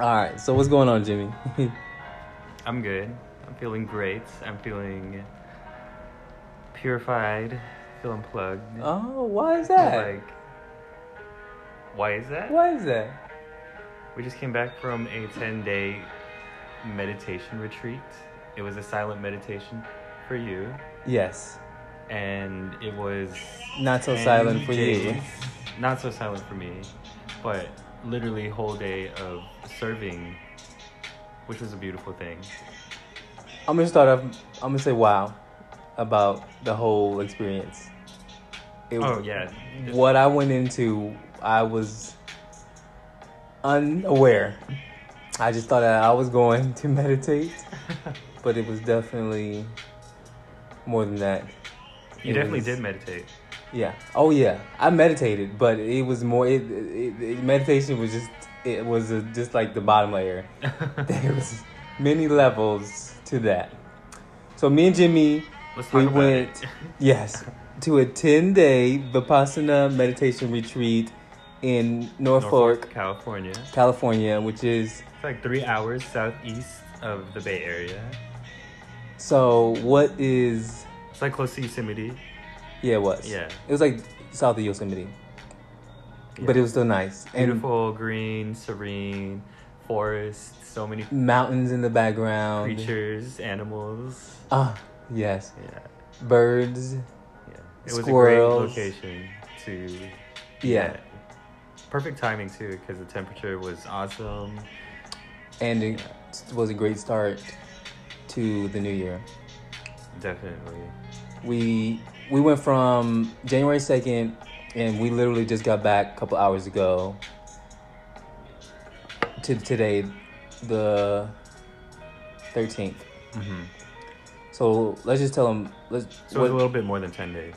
All right. So what's going on, Jimmy? I'm good. I'm feeling great. I'm feeling purified. Feeling plugged. oh, why is that? Like, why is that? why is that? We just came back from a 10 day meditation retreat. It was a silent meditation for you, Yes. and it was Not so silent for you. Not so silent for me, but literally whole day of serving, which was a beautiful thing. I'm gonna start off. I'm gonna say wow about the whole experience. It, Oh yeah, What I went into, I was unaware. I just thought that I was going to meditate, but it was definitely more than that. you It definitely was- did meditate. Yeah. Oh yeah. I meditated, but it was more. It, it, it meditation was just. It was a, just like the bottom layer. there was many levels to that. So me and Jimmy, Let's we went yes to a ten day vipassana meditation retreat in North Fork, California. California, which is It's like three hours southeast of the Bay Area. so. What is? It's like close to Yosemite. Yeah, it was. Yeah. It was like south of Yosemite, but it was still nice and Beautiful, green, serene, forest, so many mountains in the background. creatures, animals. Ah, yes, Yeah, birds. yeah. It was Squirrels. a great location to. Yeah. Perfect timing too, because the temperature was awesome. and it was a great start to the new year. Definitely. We we went from January second, and we literally just got back a couple hours ago. To today, the thirteenth. hmm So let's just tell them. Let's. So it was a little bit more than ten days.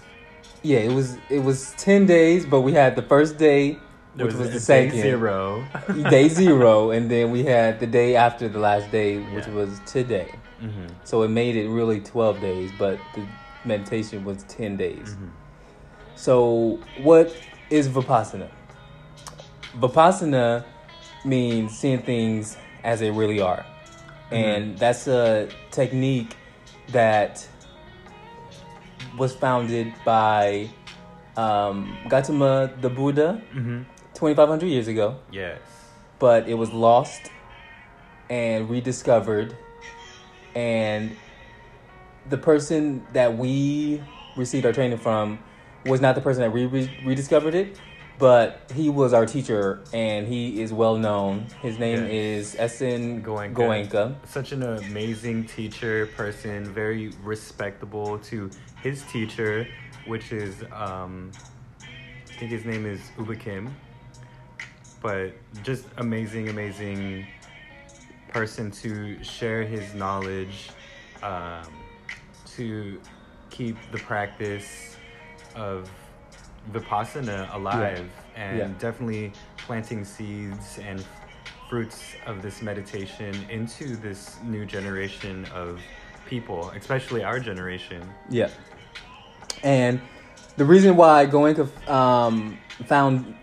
yeah, it was it was ten days, but we had the first day, There which was, a the day second zero. day zero, and then we had the day after the last day, which Yeah. was today. hmm So it made it really 12 days, but the meditation was 10 days. hmm So, what is Vipassana? Vipassana means seeing things as they really are. And that's a technique that was founded by um, Gautama the Buddha hmm 2,500 years ago Yes. but it was lost and rediscovered and the person that we received our training from was not the person that we re- rediscovered it but he was our teacher and he is well known his name is S. N. Goenka. Goenka. Such an amazing teacher, person, very respectable to his teacher, which is, um, I think his name is U Ba Khin. But just amazing, amazing person to share his knowledge, um, to keep the practice of Vipassana alive, and Yeah. definitely planting seeds and fruits of this meditation into this new generation of people, especially our generation. Yeah. And the reason why Goenka um, found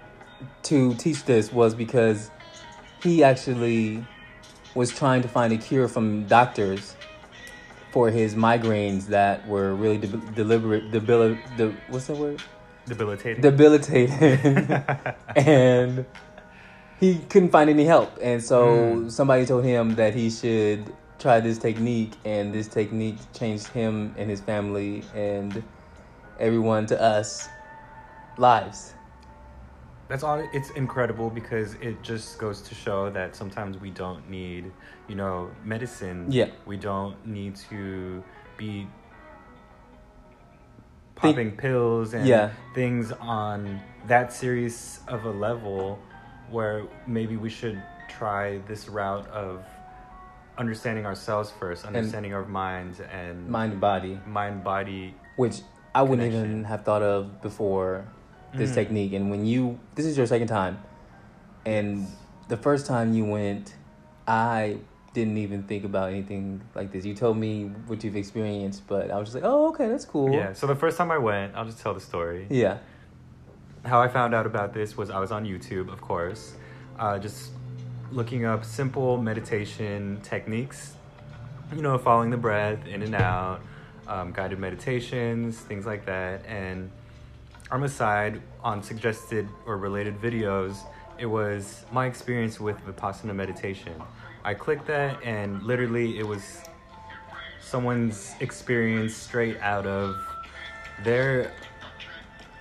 to teach this was because he actually was trying to find a cure from doctors for his migraines that were really de- deliberate, debil- de- what's that word? Debilitating. Debilitating. and he couldn't find any help. And so Mm. somebody told him that he should try this technique, and this technique changed him and his family and everyone to us lives. That's all. It's incredible because it just goes to show that sometimes we don't need, you know, medicine. Yeah. We don't need to be Think- popping pills and Yeah. things on that serious of a level where maybe we should try this route of understanding ourselves first, understanding our minds and Mind body, mind body. which I wouldn't even have thought of before this Mhm. technique. And when you, this is your second time, and the first time you went, I didn't even think about anything like this. You told me what you've experienced, but I was just like, oh, okay, that's cool. Yeah. So the first time I went, I'll just tell the story. Yeah. how I found out about this was I was on YouTube, of course, uh, just looking up simple meditation techniques, you know, following the breath in and out, um, guided meditations, things like that. And side, on suggested or related videos, it was my experience with Vipassana meditation. I clicked that, and literally, it was someone's experience straight out of their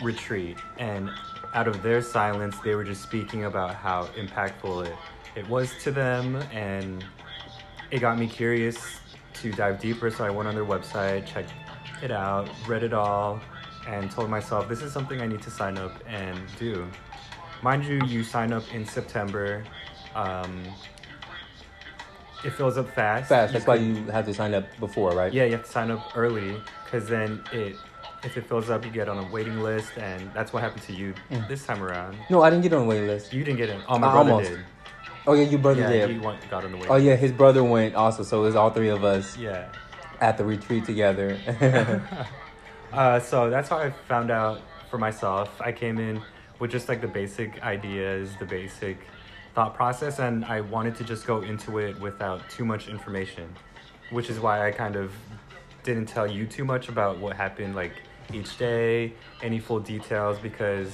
retreat and out of their silence they were just speaking about how impactful it, it was to them and it got me curious to dive deeper so i went on their website checked it out read it all and told myself this is something i need to sign up and do mind you you sign up in september um, it fills up fast Fast. You That's why you have to sign up before, right? yeah, you have to sign up early because then it, if it fills up, you get on a waiting list, and that's what happened to you Mm. this time around. No, I didn't get on a waiting list. You didn't get in. Oh, my I brother almost did. Oh yeah, your brother yeah, did. he went, got on the wait. Oh yeah, his brother went also, so it was all three of us Yeah. at the retreat together. Uh, so that's how I found out for myself. I came in with just like the basic ideas, the basic thought process, and I wanted to just go into it without too much information, which is why I kind of didn't tell you too much about what happened like each day, any full details, because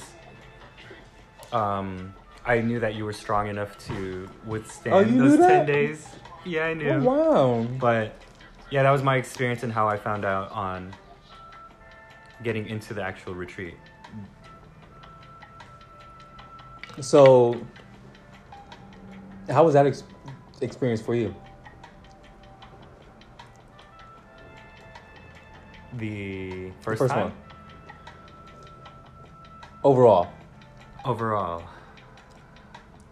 um, I knew that you were strong enough to withstand Oh, those 10 days. Yeah, I knew. oh wow. But yeah, that was my experience and how I found out on getting into the actual retreat. So, how was that ex- experience for you? The first, First time one. Overall, overall.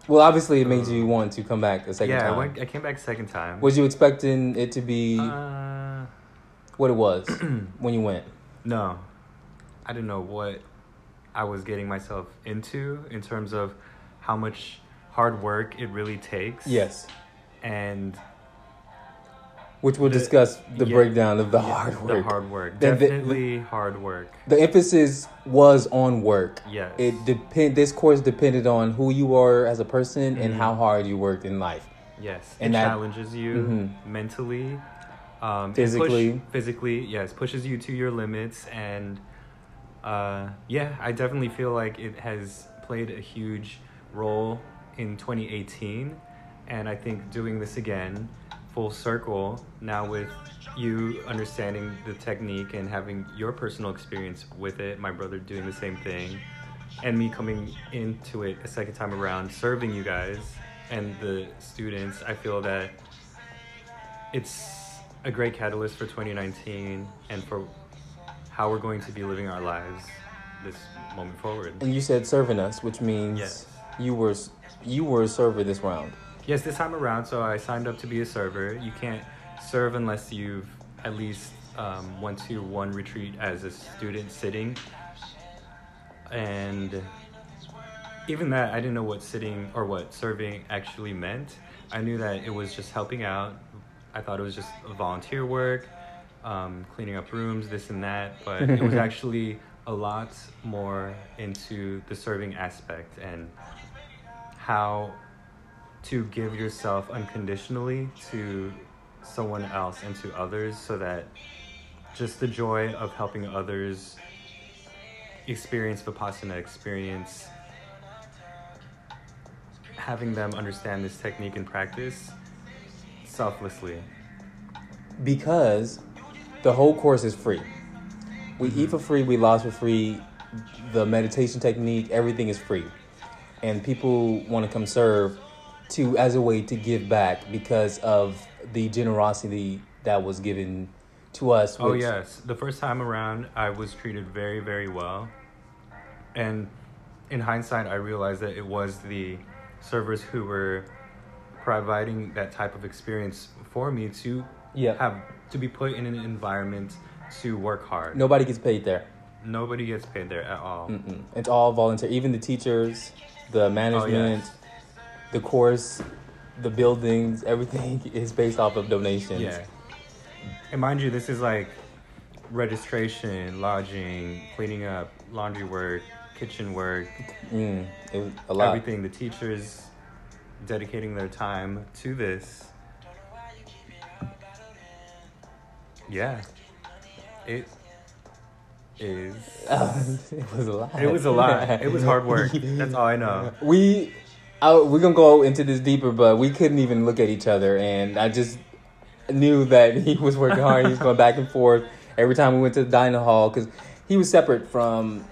well, obviously it made you want to come back a second yeah, time. I, went, I came back second time. Was you expecting it to be uh, what it was when you went? no, I didn't know what I was getting myself into in terms of how much hard work it really takes. Yes, and which we'll The- discuss the yeah, breakdown of the yeah, hard work. The hard work, The- the- definitely hard work. The emphasis was on work. Yes. It depend. This course depended on who you are as a person and Mhm. how hard you worked in life. Yes, And it that- challenges you Mhm. mentally, um, Physically. push, physically, yes, pushes you to your limits, and uh, yeah, I definitely feel like it has played a huge role in 2018, and I think doing this again, full circle, now with you understanding the technique and having your personal experience with it, my brother doing the same thing, and me coming into it a second time around, serving you guys and the students, I feel that it's a great catalyst for 2019 and for how we're going to be living our lives this moment forward. And you said serving us, which means Yes. you were you were a server this round. Yes, this time around, so I signed up to be a server. You can't serve unless you've at least um, went to one retreat as a student sitting. And even that, I didn't know what sitting or what serving actually meant. I knew that it was just helping out. I thought it was just volunteer work, um, cleaning up rooms, this and that. But it was actually a lot more into the serving aspect and how to give yourself unconditionally to someone else and to others so that just the joy of helping others experience Vipassana, experience having them understand this technique and practice selflessly. because the whole course is free. We eat for free, we lodge for free, the meditation technique, everything is free. And people want to come serve to as a way to give back because of the generosity that was given to us. Oh which- yes, the first time around, I was treated very, very well, and in hindsight, I realized that it was the servers who were providing that type of experience for me to Yeah. have to be put in an environment to work hard. Nobody gets paid there. Nobody gets paid there at all. Mm-mm. It's all volunteer. Even the teachers, the management, yes. the course, the buildings, everything is based off of donations. Yeah. And mind you, this is like registration, lodging, cleaning up, laundry work, kitchen work, Mm, it was a lot. everything. The teachers dedicating their time to this. Yeah. It is. it was a lot. It was a lot. It was hard work. That's all I know. We, I, we're gonna go into this deeper, but we couldn't even look at each other, and I just knew that he was working hard. He was going back and forth every time we went to the dining hall because he was separate from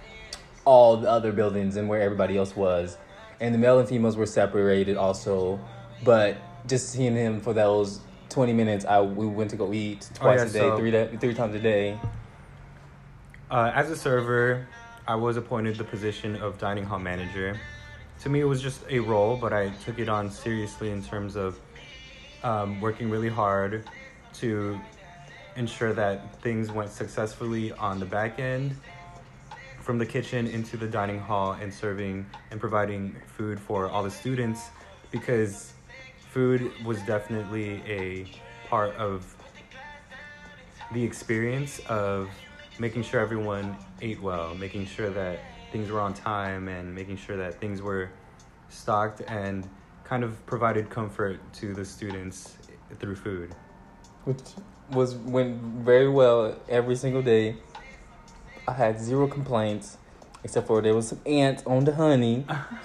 all the other buildings and where everybody else was, and the male and females were separated also. But just seeing him for those twenty minutes, I we went to go eat twice Oh, yeah, a day, so- three da- three times a day. Uh, as a server, I was appointed the position of dining hall manager. To me, it was just a role, but I took it on seriously in terms of um, working really hard to ensure that things went successfully on the back end, from the kitchen into the dining hall, and serving and providing food for all the students, because food was definitely a part of the experience of making sure everyone ate well, making sure that things were on time, and making sure that things were stocked and kind of provided comfort to the students through food. which was went very well every single day. I had zero complaints, except for there was some ants on the honey,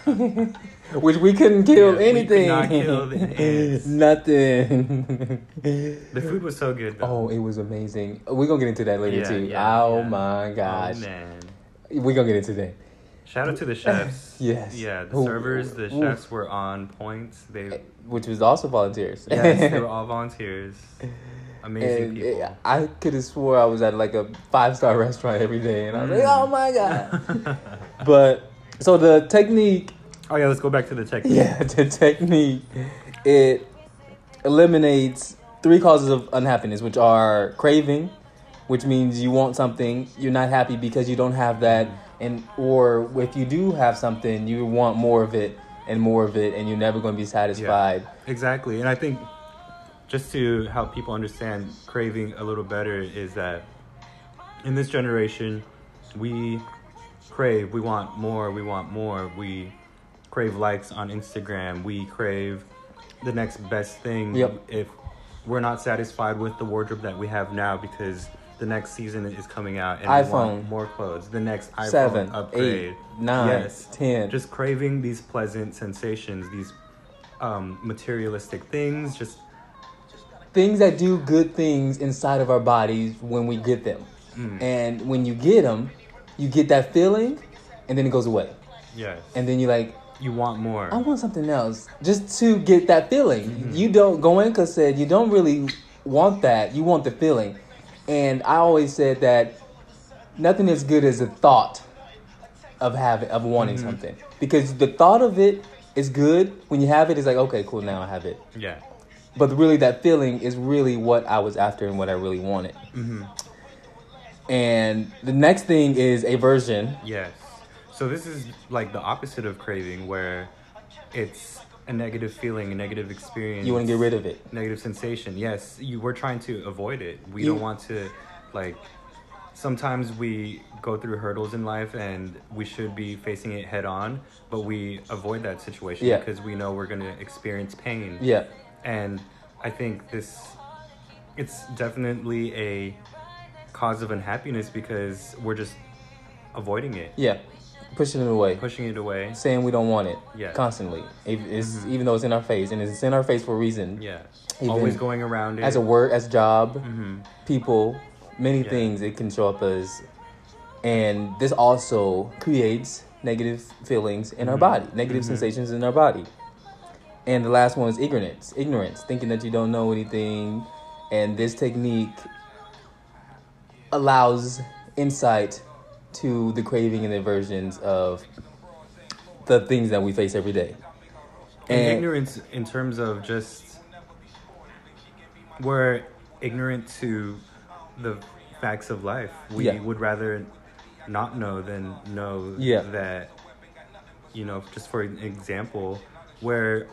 which we couldn't kill Yeah, we could anything. not kill the ants. Nothing. The food was so good. Though. oh, it was amazing. We're gonna get into that later Yeah, too. yeah, oh my oh, gosh, Oh man! we're gonna get into that. Shout out to the chefs. Yes. Yeah, the servers, the chefs were on point. They eh, Which was also volunteers. yes, they were all volunteers. Amazing And people. it- I could have swore I was at like a five star restaurant every day, and I was like, Mm. "Oh my god!" but so the technique, oh yeah, let's go back to the technique. yeah, the technique, it eliminates three causes of unhappiness, which are craving, which means you want something, you're not happy because you don't have that, and or if you do have something, you want more of it and more of it, and you're never going to be satisfied. Exactly. And I think just to help people understand craving a little better is that in this generation, we crave, we want more, we want more. We crave likes on Instagram, we crave the next best thing. Yep. If we're not satisfied with the wardrobe that we have now because the next season is coming out and we iPhone. want more clothes, the next iPhone Seven, upgrade. eight, nine, yes. ten. Just craving these pleasant sensations, these um, materialistic things, just things that do good things inside of our bodies when we get them. Mm. And when you get them, you get that feeling, and then it goes away. yes. And then you're like, you want more. I want something else just to get that feeling. Mm-hmm. You don't, Goenka said, you don't really want that. You want the feeling. And I always said that nothing as good as the thought of having, of wanting Mm-hmm. something. Because the thought of it is good. When you have it, it's like, okay, cool, now I have it. yeah. But really, that feeling is really what I was after and what I really wanted. hmm And the next thing is aversion. Yes. So this is like the opposite of craving, where it's a negative feeling, a negative experience. You want to get rid of it. negative sensation. Yes, you we're trying to avoid it. We don't want to like sometimes we go through hurdles in life and we should be facing it head on, but we avoid that situation Yeah. because we know we're going to experience pain. Yeah. And I think this it's definitely a cause of unhappiness because we're just avoiding it, Yeah. Pushing it away. pushing it away. Saying we don't want it. Yeah. Constantly. Mhm. Even though it's in our face. And it's in our face for a reason. Yeah. Even Always going around it. As a work, as a job, hmm people, many Yeah. things it can show up as. And this also creates negative feelings in our Mhm. body, negative Mhm. sensations in our body. And the last one is ignorance. Ignorance, thinking that you don't know anything. And this technique allows insight to the craving and the aversions of the things that we face every day. and, And- ignorance in terms of just we're ignorant to the facts of life. We Yeah. would rather not know than know Yeah. that you know, just for an example, where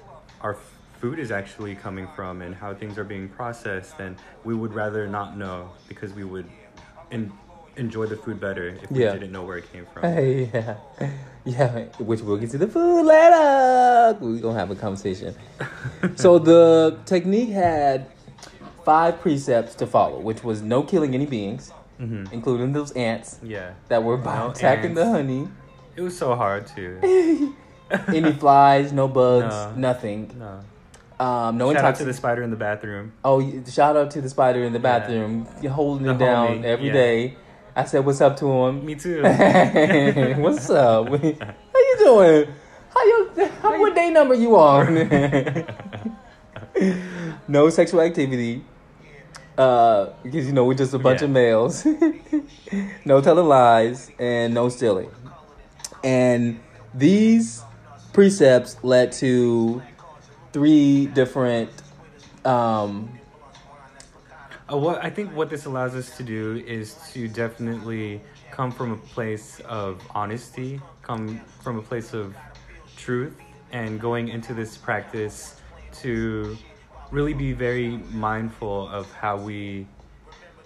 our food is actually coming from and how things are being processed and we would rather not know because we would enjoy the food better if we Yeah. didn't know where it came from. Yeah, yeah. Which we'll get to the food later. We're gonna have a conversation. so the technique had five precepts to follow, which was no killing any beings, hmm including those ants Yeah, that were No attacking the honey. it was so hard to. Any flies, no bugs, No. nothing. No. Um, no Shout out to the spider in the bathroom. Oh, shout out to the spider in the Yeah. bathroom, You're holding The it down homie, every yeah. day. I said, "What's up to him?" Me too. What's up? How you doing? How you? How, what day number you on? no sexual activity. Uh, because you know we're just a bunch Yeah. of males. no telling lies and no stealing. And these precepts led to three different. Um, Uh, what I think what this allows us to do is to definitely come from a place of honesty, come from a place of truth, and going into this practice to really be very mindful of how we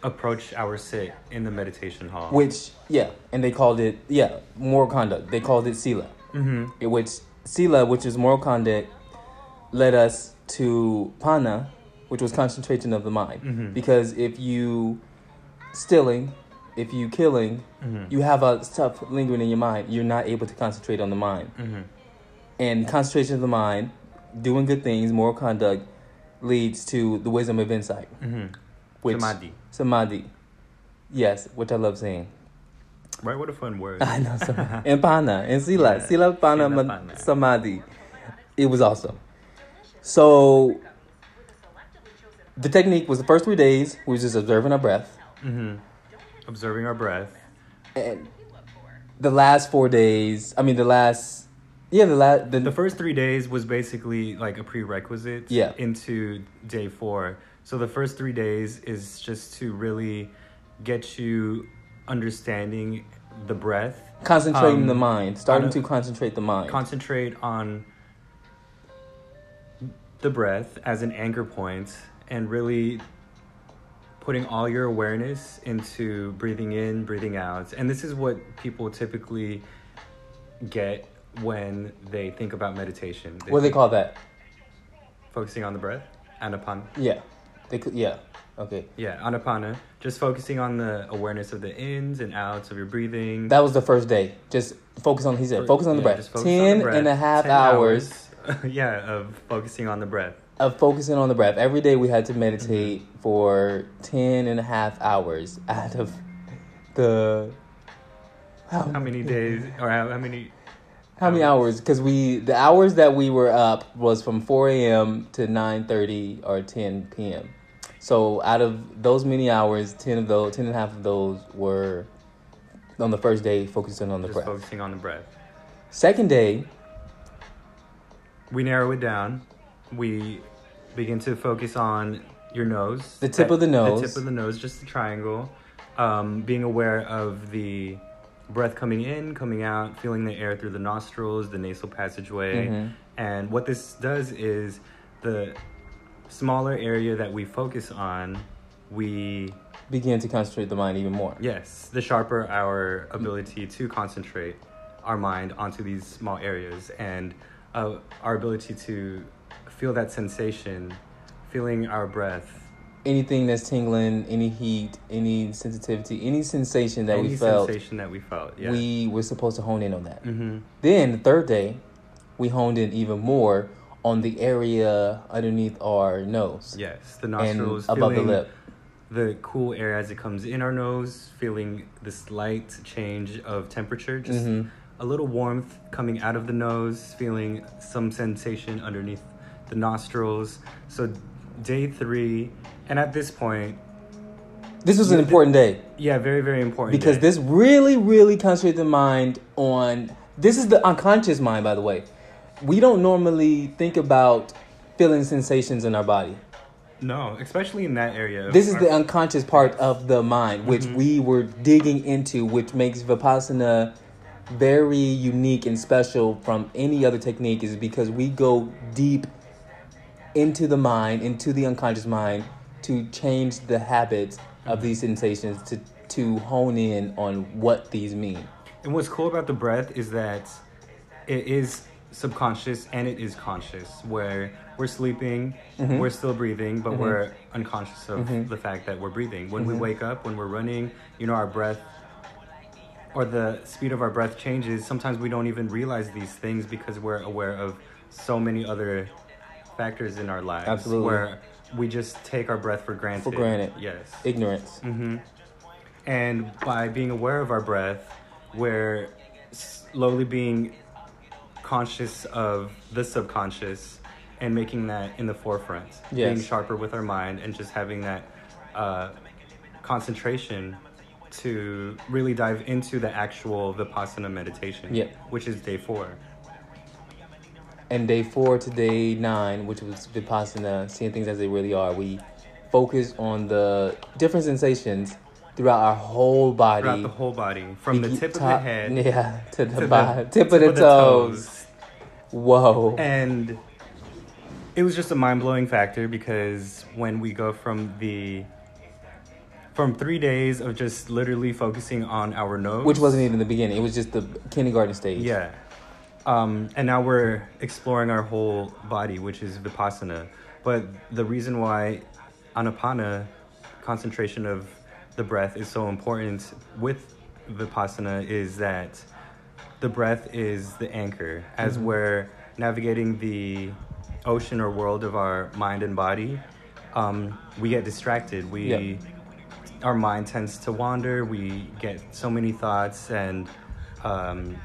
approach our sit in the meditation hall. which yeah, and they called it yeah moral conduct. They called it sila. hmm which sila, which is moral conduct, led us to pana, which was concentration of the mind. Mhm. Because if you stealing, if you killing, hmm you have a stuff lingering in your mind. You're not able to concentrate on the mind. hmm And concentration of the mind, doing good things, moral conduct, leads to the wisdom of insight. hmm Which Samadhi. samadhi. Yes, which I love saying. Right? What a fun word. I know samadhi. and pana and sila, Yeah. sila pana, Sila pana. samadhi. It was awesome. So the technique was the first three days. We was just observing our breath, Mm-hmm. Observing our breath. and the last four days. I mean, the last yeah, the last the, The first three days was basically like a prerequisite Yeah. into day four. So the first three days is just to really get you understanding the breath, concentrating um, the mind, starting a- to concentrate the mind. concentrate on the breath as an anchor point, and really putting all your awareness into breathing in, breathing out. And this is what people typically get when they think about meditation. what do they call that? focusing on the breath anapana Yeah, they could. Yeah, okay. yeah anapana just focusing on the awareness of the ins and outs of your breathing That was the first day. Just focus on. He said, focus on the Yeah, breath. just focus on Ten the breath. and a half 10 hours yeah of focusing on the breath of focusing on the breath. Every day we had to meditate mm-hmm. for 10 and a half hours out of the. how many days or how, how many How many hours? Because we the hours that we were up was from 4 a.m. to 9:30 or 10 p.m. So out of those many hours, 10 of those, 10 and a half of those were on the first day focusing on the just breath. focusing on the breath. Second day, we narrow it down. We begin to focus on your nose. The tip of the nose, the tip of the nose just the triangle. Um, being aware of the breath coming in coming out feeling the air through the nostrils the nasal passageway. Mhm. and what this does is the smaller area that we focus on we begin to concentrate the mind even more. yes the sharper our ability to concentrate our mind onto these small areas and uh, our ability to feel that sensation feeling our breath Anything that's tingling, any heat, any sensitivity, any sensation that any we felt, sensation that we felt yeah we were supposed to hone in on that. mm-hmm. Then the third day, we honed in even more on the area underneath our nose yes the nostrils above the lip. the cool air as it comes in our nose feeling the slight change of temperature just Mhm. a little warmth coming out of the nose feeling some sensation underneath the nostrils so day three and at this point This was an important day yeah very very important because day. this really, really concentrated the mind on. This is the unconscious mind, by the way. We don't normally think about feeling sensations in our body. no especially in that area This is our- the unconscious part of the mind, which Mhm. we were digging into, which makes Vipassana very unique and special from any other technique, is because we go deep into the mind, into the unconscious mind, to change the habits of these sensations, to to hone in on what these mean. And what's cool about the breath is that it is subconscious and it is conscious. Where we're sleeping, Mhm. we're still breathing, but Mhm. we're unconscious of Mhm. the fact that we're breathing. When we Mhm. wake up, when we're running, you know, our breath or the speed of our breath changes. Sometimes we don't even realize these things because we're aware of so many other factors in our lives. Absolutely. Where we just take our breath for granted. For granted. Yes. Ignorance. hmm And by being aware of our breath, we're slowly being conscious of the subconscious and making that in the forefront. Yes. Being sharper with our mind and just having that uh, concentration to really dive into the actual Vipassana meditation, Yeah. which is day four. And day four to day nine, which was Vipassana, seeing things as they really are, we focus on the different sensations throughout our whole body. Throughout the whole body, from the Begin- tip of the top- head Yeah, to the, to the tip, of the, toes. Whoa. And it was just a mind blowing factor because when we go from the from three days of just literally focusing on our nose, Which wasn't even the beginning. It was just the kindergarten stage. yeah, um, and now we're exploring our whole body, which is vipassana. But the reason why anapana, concentration of the breath, is so important with vipassana is that the breath is the anchor as Mhm. we're navigating the ocean or world of our mind and body um, we get distracted we Yeah. our mind tends to wander we get so many thoughts and um,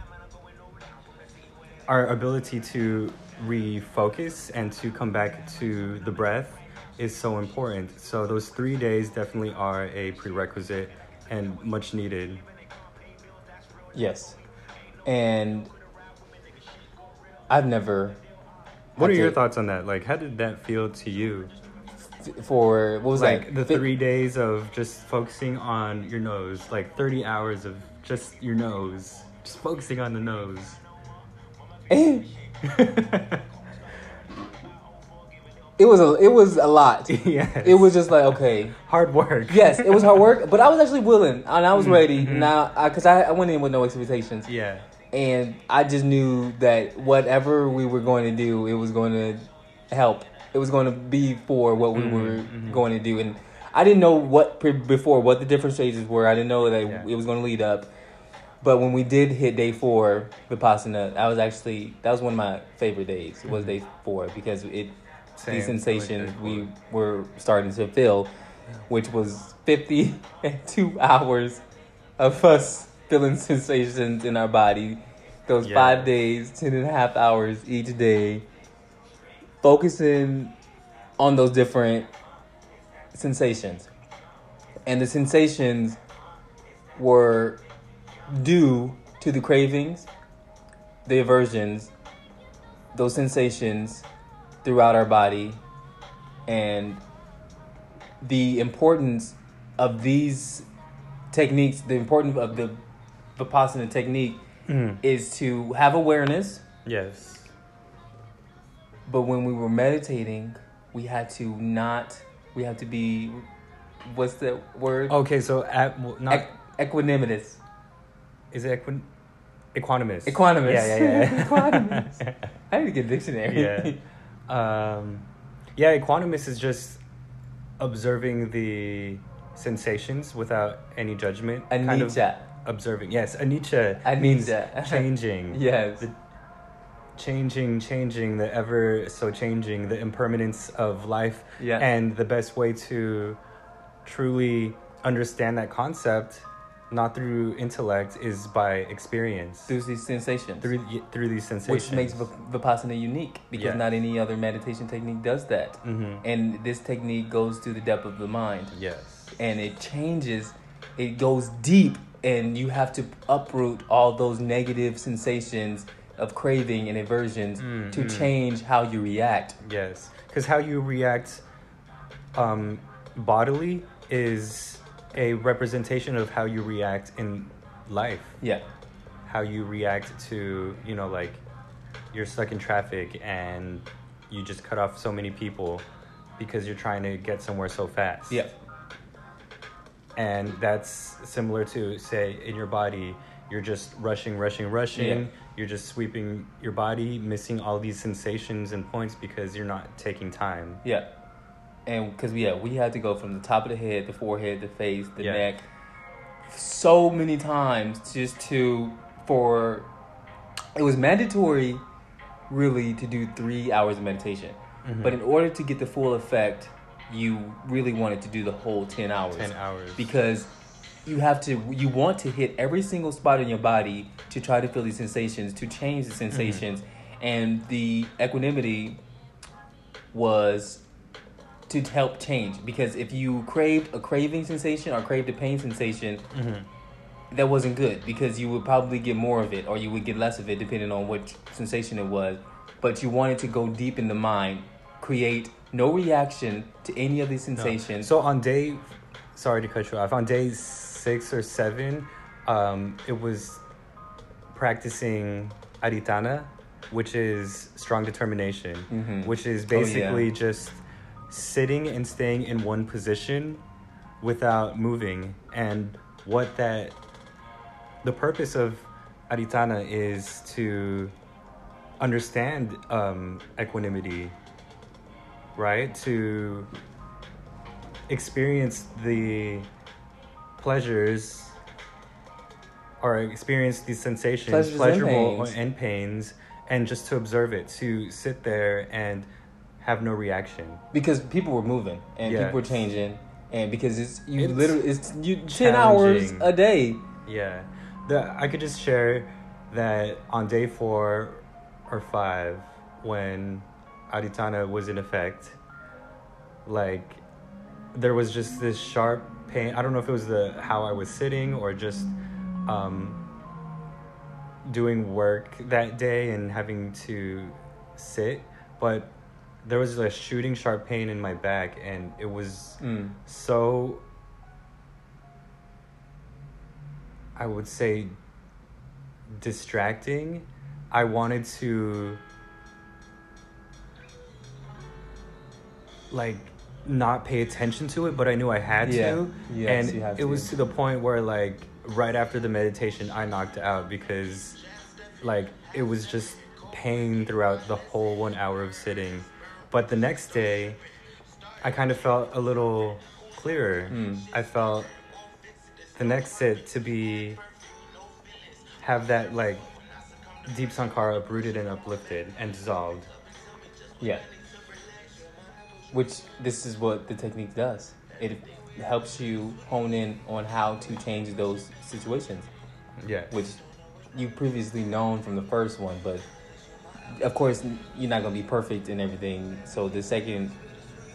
our ability to refocus and to come back to the breath is so important so those three days definitely are a prerequisite and much needed Yes. And I've never. What are your to- thoughts on that? Like, how did that feel to you? For what was like the three days of just focusing on your nose, like thirty hours of just your nose, just focusing on the nose. it was a it was a lot. yes, It was just like okay, hard work. yes, it was hard work, but I was actually willing and I was Mhm, ready. mhm. Now, because I, I went in with no expectations, yeah, and I just knew that whatever we were going to do, it was going to help. It was going to be for what we Mhm, were mhm. going to do, and I didn't know what pre- before what the different stages were. I didn't know that Yeah. it was going to lead up. But when we did hit day four, Vipassana, I was actually that was one of my favorite days. Was Mhm. day four because it Same. these I like sensations we were starting to feel, which was 52 hours of us feeling sensations in our body. Those Yeah. five days, 10 and a half hours each day, focusing on those different sensations. And the sensations were due to the cravings, the aversions, those sensations throughout our body, and the importance of these techniques, the importance of the Vipassana technique Mhm. is to have awareness, Yes. but when we were meditating, we had to not, we had to be, what's the word? Okay, so at not Eq- equanimous. is it equin- equanimous? Equanimous. Yeah, yeah, yeah. Equanimous. I need to get a dictionary. yeah. Um, yeah, equanimous is just observing the sensations without any judgment. kind of. Observing. Yes, anicca Anicca. means changing. Yes. The changing, changing, the ever so changing, the impermanence of life. Yeah. And the best way to truly understand that concept, not through intellect, is by experience. Through these sensations. through, through these sensations. which makes Vip- Vipassana unique because Yeah. not any other meditation technique does that. hmm And this technique goes to the depth of the mind Yes. and it changes, it goes deep, and you have to uproot all those negative sensations of craving and aversions Mm, to change how you react. Yes, because how you react um, bodily is a representation of how you react in life. Yeah. How you react to, you know, like you're stuck in traffic and you just cut off so many people because you're trying to get somewhere so fast. Yeah. And that's similar to say in your body you're just rushing rushing rushing Yeah. you're just sweeping your body missing all these sensations and points because you're not taking time Yeah, and because yeah, we had to go from the top of the head, the forehead, the face, the Yeah. neck, so many times just to for. It was mandatory, really, to do three hours of meditation, Mhm. but in order to get the full effect, you really wanted to do the whole ten hours. 10 hours. Because you have to you want to hit every single spot in your body to try to feel these sensations to change the sensations. And the equanimity was to help change. Because if you craved a craving sensation or craved a pain sensation Mhm. that wasn't good. Because you would probably get more of it or you would get less of it depending on what sensation it was. But you wanted to go deep in the mind create no reaction to any of these No. sensations So on day, sorry to cut you off. On day six or seven, um, it was practicing adhitthana, which is strong determination, Mhm. which is Oh, yeah. basically just sitting and staying in one position without moving. And what that, the purpose of adhitthana is to understand um, equanimity right? To experience the pleasures or experience these sensations, Pleasures and pleasurable pains. and pains, and just to observe it, to sit there and have no reaction. because people were moving and Yeah. people were changing and because it's you It's literally it's you 10 hours a day Yeah. The, I could just share that on day four or five, when Adhitthana was in effect, like there was just this sharp pain. I don't know if it was the how I was sitting or just um, doing work that day and having to sit, but there was a shooting sharp pain in my back, and it was mm. so I would say distracting. I wanted to like not pay attention to it, but I knew I had Yeah. to. Yes, and it to. was to the point where like right after the meditation I knocked out because like it was just pain throughout the whole 1 hour of sitting. But the next day I kind of felt a little clearer. Mm. I felt the next sit to be have that like deep sankara uprooted and uplifted and dissolved. yeah which this is what the technique does it helps you hone in on how to change those situations Yeah. which you previously known from the first one but of course you're not going to be perfect in everything so the second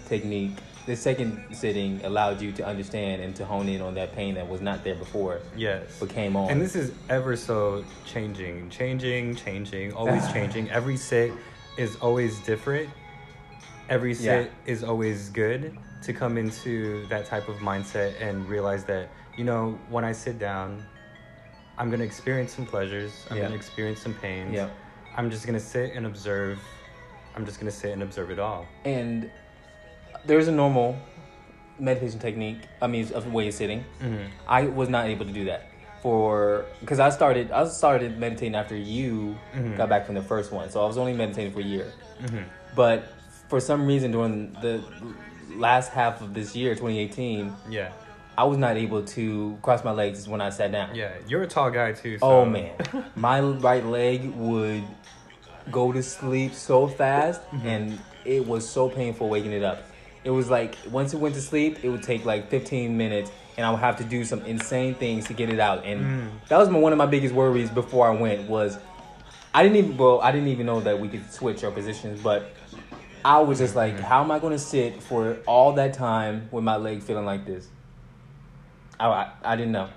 technique the second sitting allowed you to understand and to hone in on that pain that was not there before Yes. but came on And this is ever so changing, changing, changing, always changing. Every sit is always different. Every sit Yeah. is always good to come into that type of mindset and realize that, you know, when I sit down, I'm going to experience some pleasures, I'm Yeah. going to experience some pains. Yeah. I'm just going to sit and observe. I'm just going to sit and observe it all. And there's a normal meditation technique. I mean, of way of sitting. Mm-hmm. I was not able to do that for because I started. I started meditating after you Mhm. got back from the first one, so I was only meditating for a year. Mm-hmm. But for some reason, during the last half of this year, 2018, Yeah. I was not able to cross my legs when I sat down. Yeah. You're a tall guy too. So. Oh man, my right leg would go to sleep so fast, and it was so painful waking it up. It was like once it went to sleep, it would take like 15 minutes, and I would have to do some insane things to get it out. And Mm. that was my, one of my biggest worries before I went was I didn't even well I didn't even know that we could switch our positions, but I was just like, how am I going to sit for all that time with my leg feeling like this? I, I, I didn't know.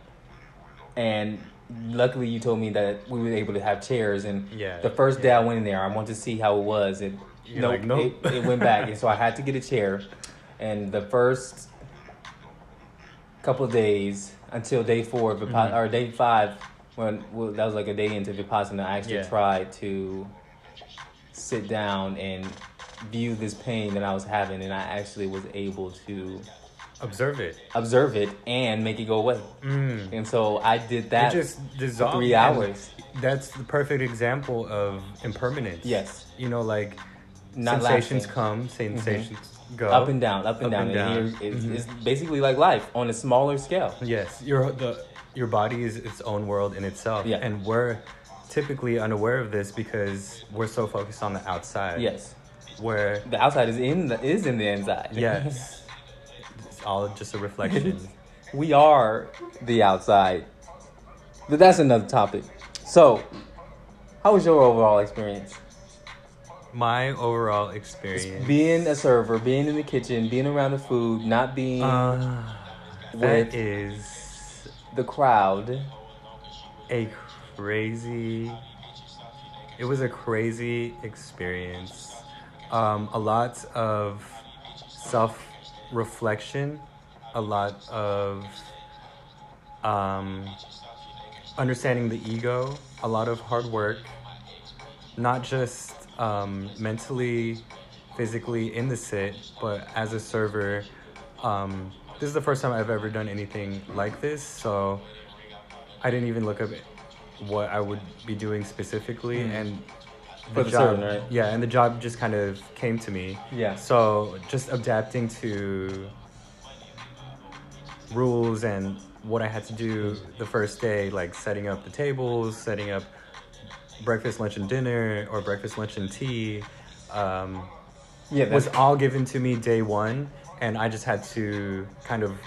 And luckily, you told me that we were able to have chairs. And Yeah, the first day yeah. I went in there, I wanted to see how it was. And nope, like, nope. It, it went back. and so I had to get a chair. And the first couple of days until day four, Mhm. or day five, when well, that was like a day into Vipassana, I actually Yeah. tried to sit down and view this pain that I was having, and I actually was able to observe it. observe it, and make it go away. Mm. And so I did that. it just dissolved three hours. That's the perfect example of impermanence. Yes. You know, like Not sensations lasting. come, sensations go. up and down, up and Up down. and down. it's, Mhm. it's basically like life on a smaller scale. Yes, your the your body is its own world in itself. Yeah. And we're typically unaware of this because we're so focused on the outside. Yes, Where the outside is in the is in the inside. yes, it's all just a reflection. we are the outside. But that's another topic. So, how was your overall experience? My overall experience. Being a server, being in the kitchen, being around the food, not being Uh, With- that is the crowd. a crazy. It was a crazy experience. Um, a lot of self reflection, a lot of um, understanding the ego, a lot of hard work, not just um, mentally, physically in the sit, but as a server. Um, this is the first time I've ever done anything like this, so I didn't even look up what I would be doing specifically, Mm. and the job, right? yeah, and the job just kind of came to me. Yeah. So just adapting to rules and what I had to do the first day, like setting up the tables, setting up breakfast, lunch, and dinner, or breakfast, lunch, and tea, um, Yeah, was all given to me day one, and I just had to kind of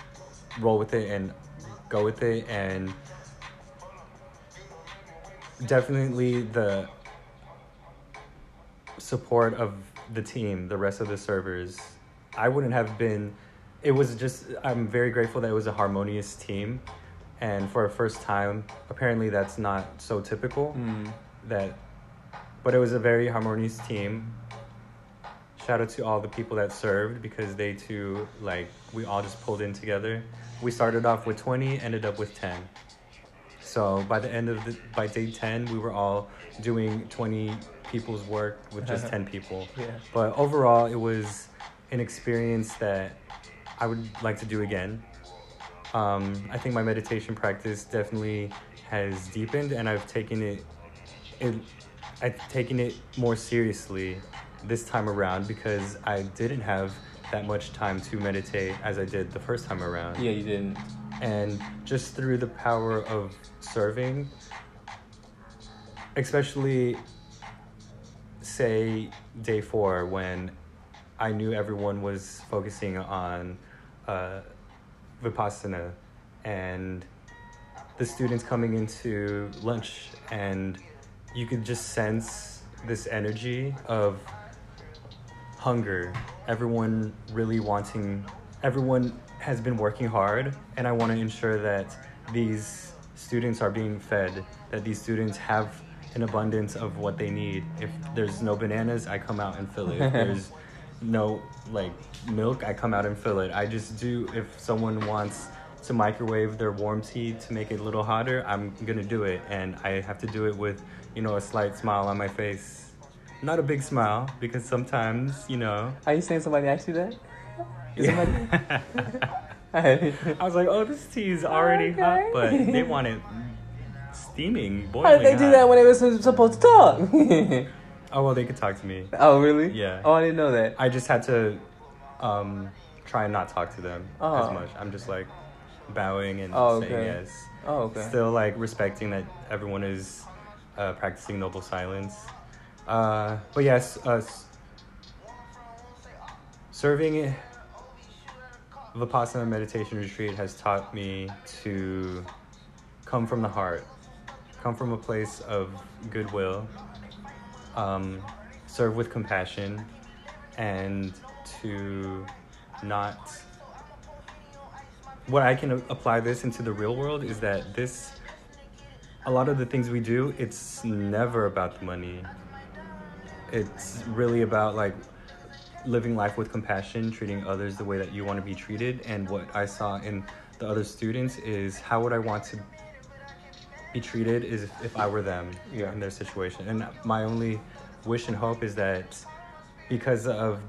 roll with it and go with it, and definitely the support of the team, the rest of the servers. I wouldn't have been. It was just. I'm very grateful that it was a harmonious team, and for a first time, apparently that's not so typical. Mm. That, but it was a very harmonious team. Shout out to all the people that served because they too like we all just pulled in together. We started off with twenty, ended up with ten. So by the end of the by day ten, we were all doing twenty people's work with just ten people. Yeah. But overall, it was an experience that I would like to do again. Um, I think my meditation practice definitely has deepened, and I've taken it, it, I've taken it more seriously this time around because I didn't have that much time to meditate as I did the first time around Yeah, you didn't. and just through the power of serving especially say day four when i knew everyone was focusing on uh, vipassana and the students coming into lunch and you could just sense this energy of hunger everyone really wanting everyone has been working hard and i want to ensure that these students are being fed that these students have an abundance of what they need. If there's no bananas i come out and fill it. If there's no like milk i come out and fill it. I just do if someone wants to microwave their warm tea to make it a little hotter i'm gonna do it. And i have to do it with you know a slight smile on my face. Not a big smile because sometimes you know. Are you saying somebody asked you that? Is yeah. somebody- I was like, oh, this tea is already Okay. hot, but they want it steaming, boiling. How did they do hot. that when they were supposed to talk? Oh well, they could talk to me. oh, really? Yeah. Oh, I didn't know that. I just had to um, try and not talk to them Oh. as much. I'm just like bowing and Oh, saying okay. yes. Oh, okay. Still like respecting that everyone is uh, practicing noble silence. Uh, but yes, uh, serving Vipassana meditation retreat has taught me to come from the heart, come from a place of goodwill, um, serve with compassion, and to not. What I can apply this into the real world is that this, a lot of the things we do, it's never about the money. It's really about like living life with compassion, treating others the way that you want to be treated. And what I saw in the other students is how would I want to be treated is if, if I were them Yeah. in their situation. And my only wish and hope is that because of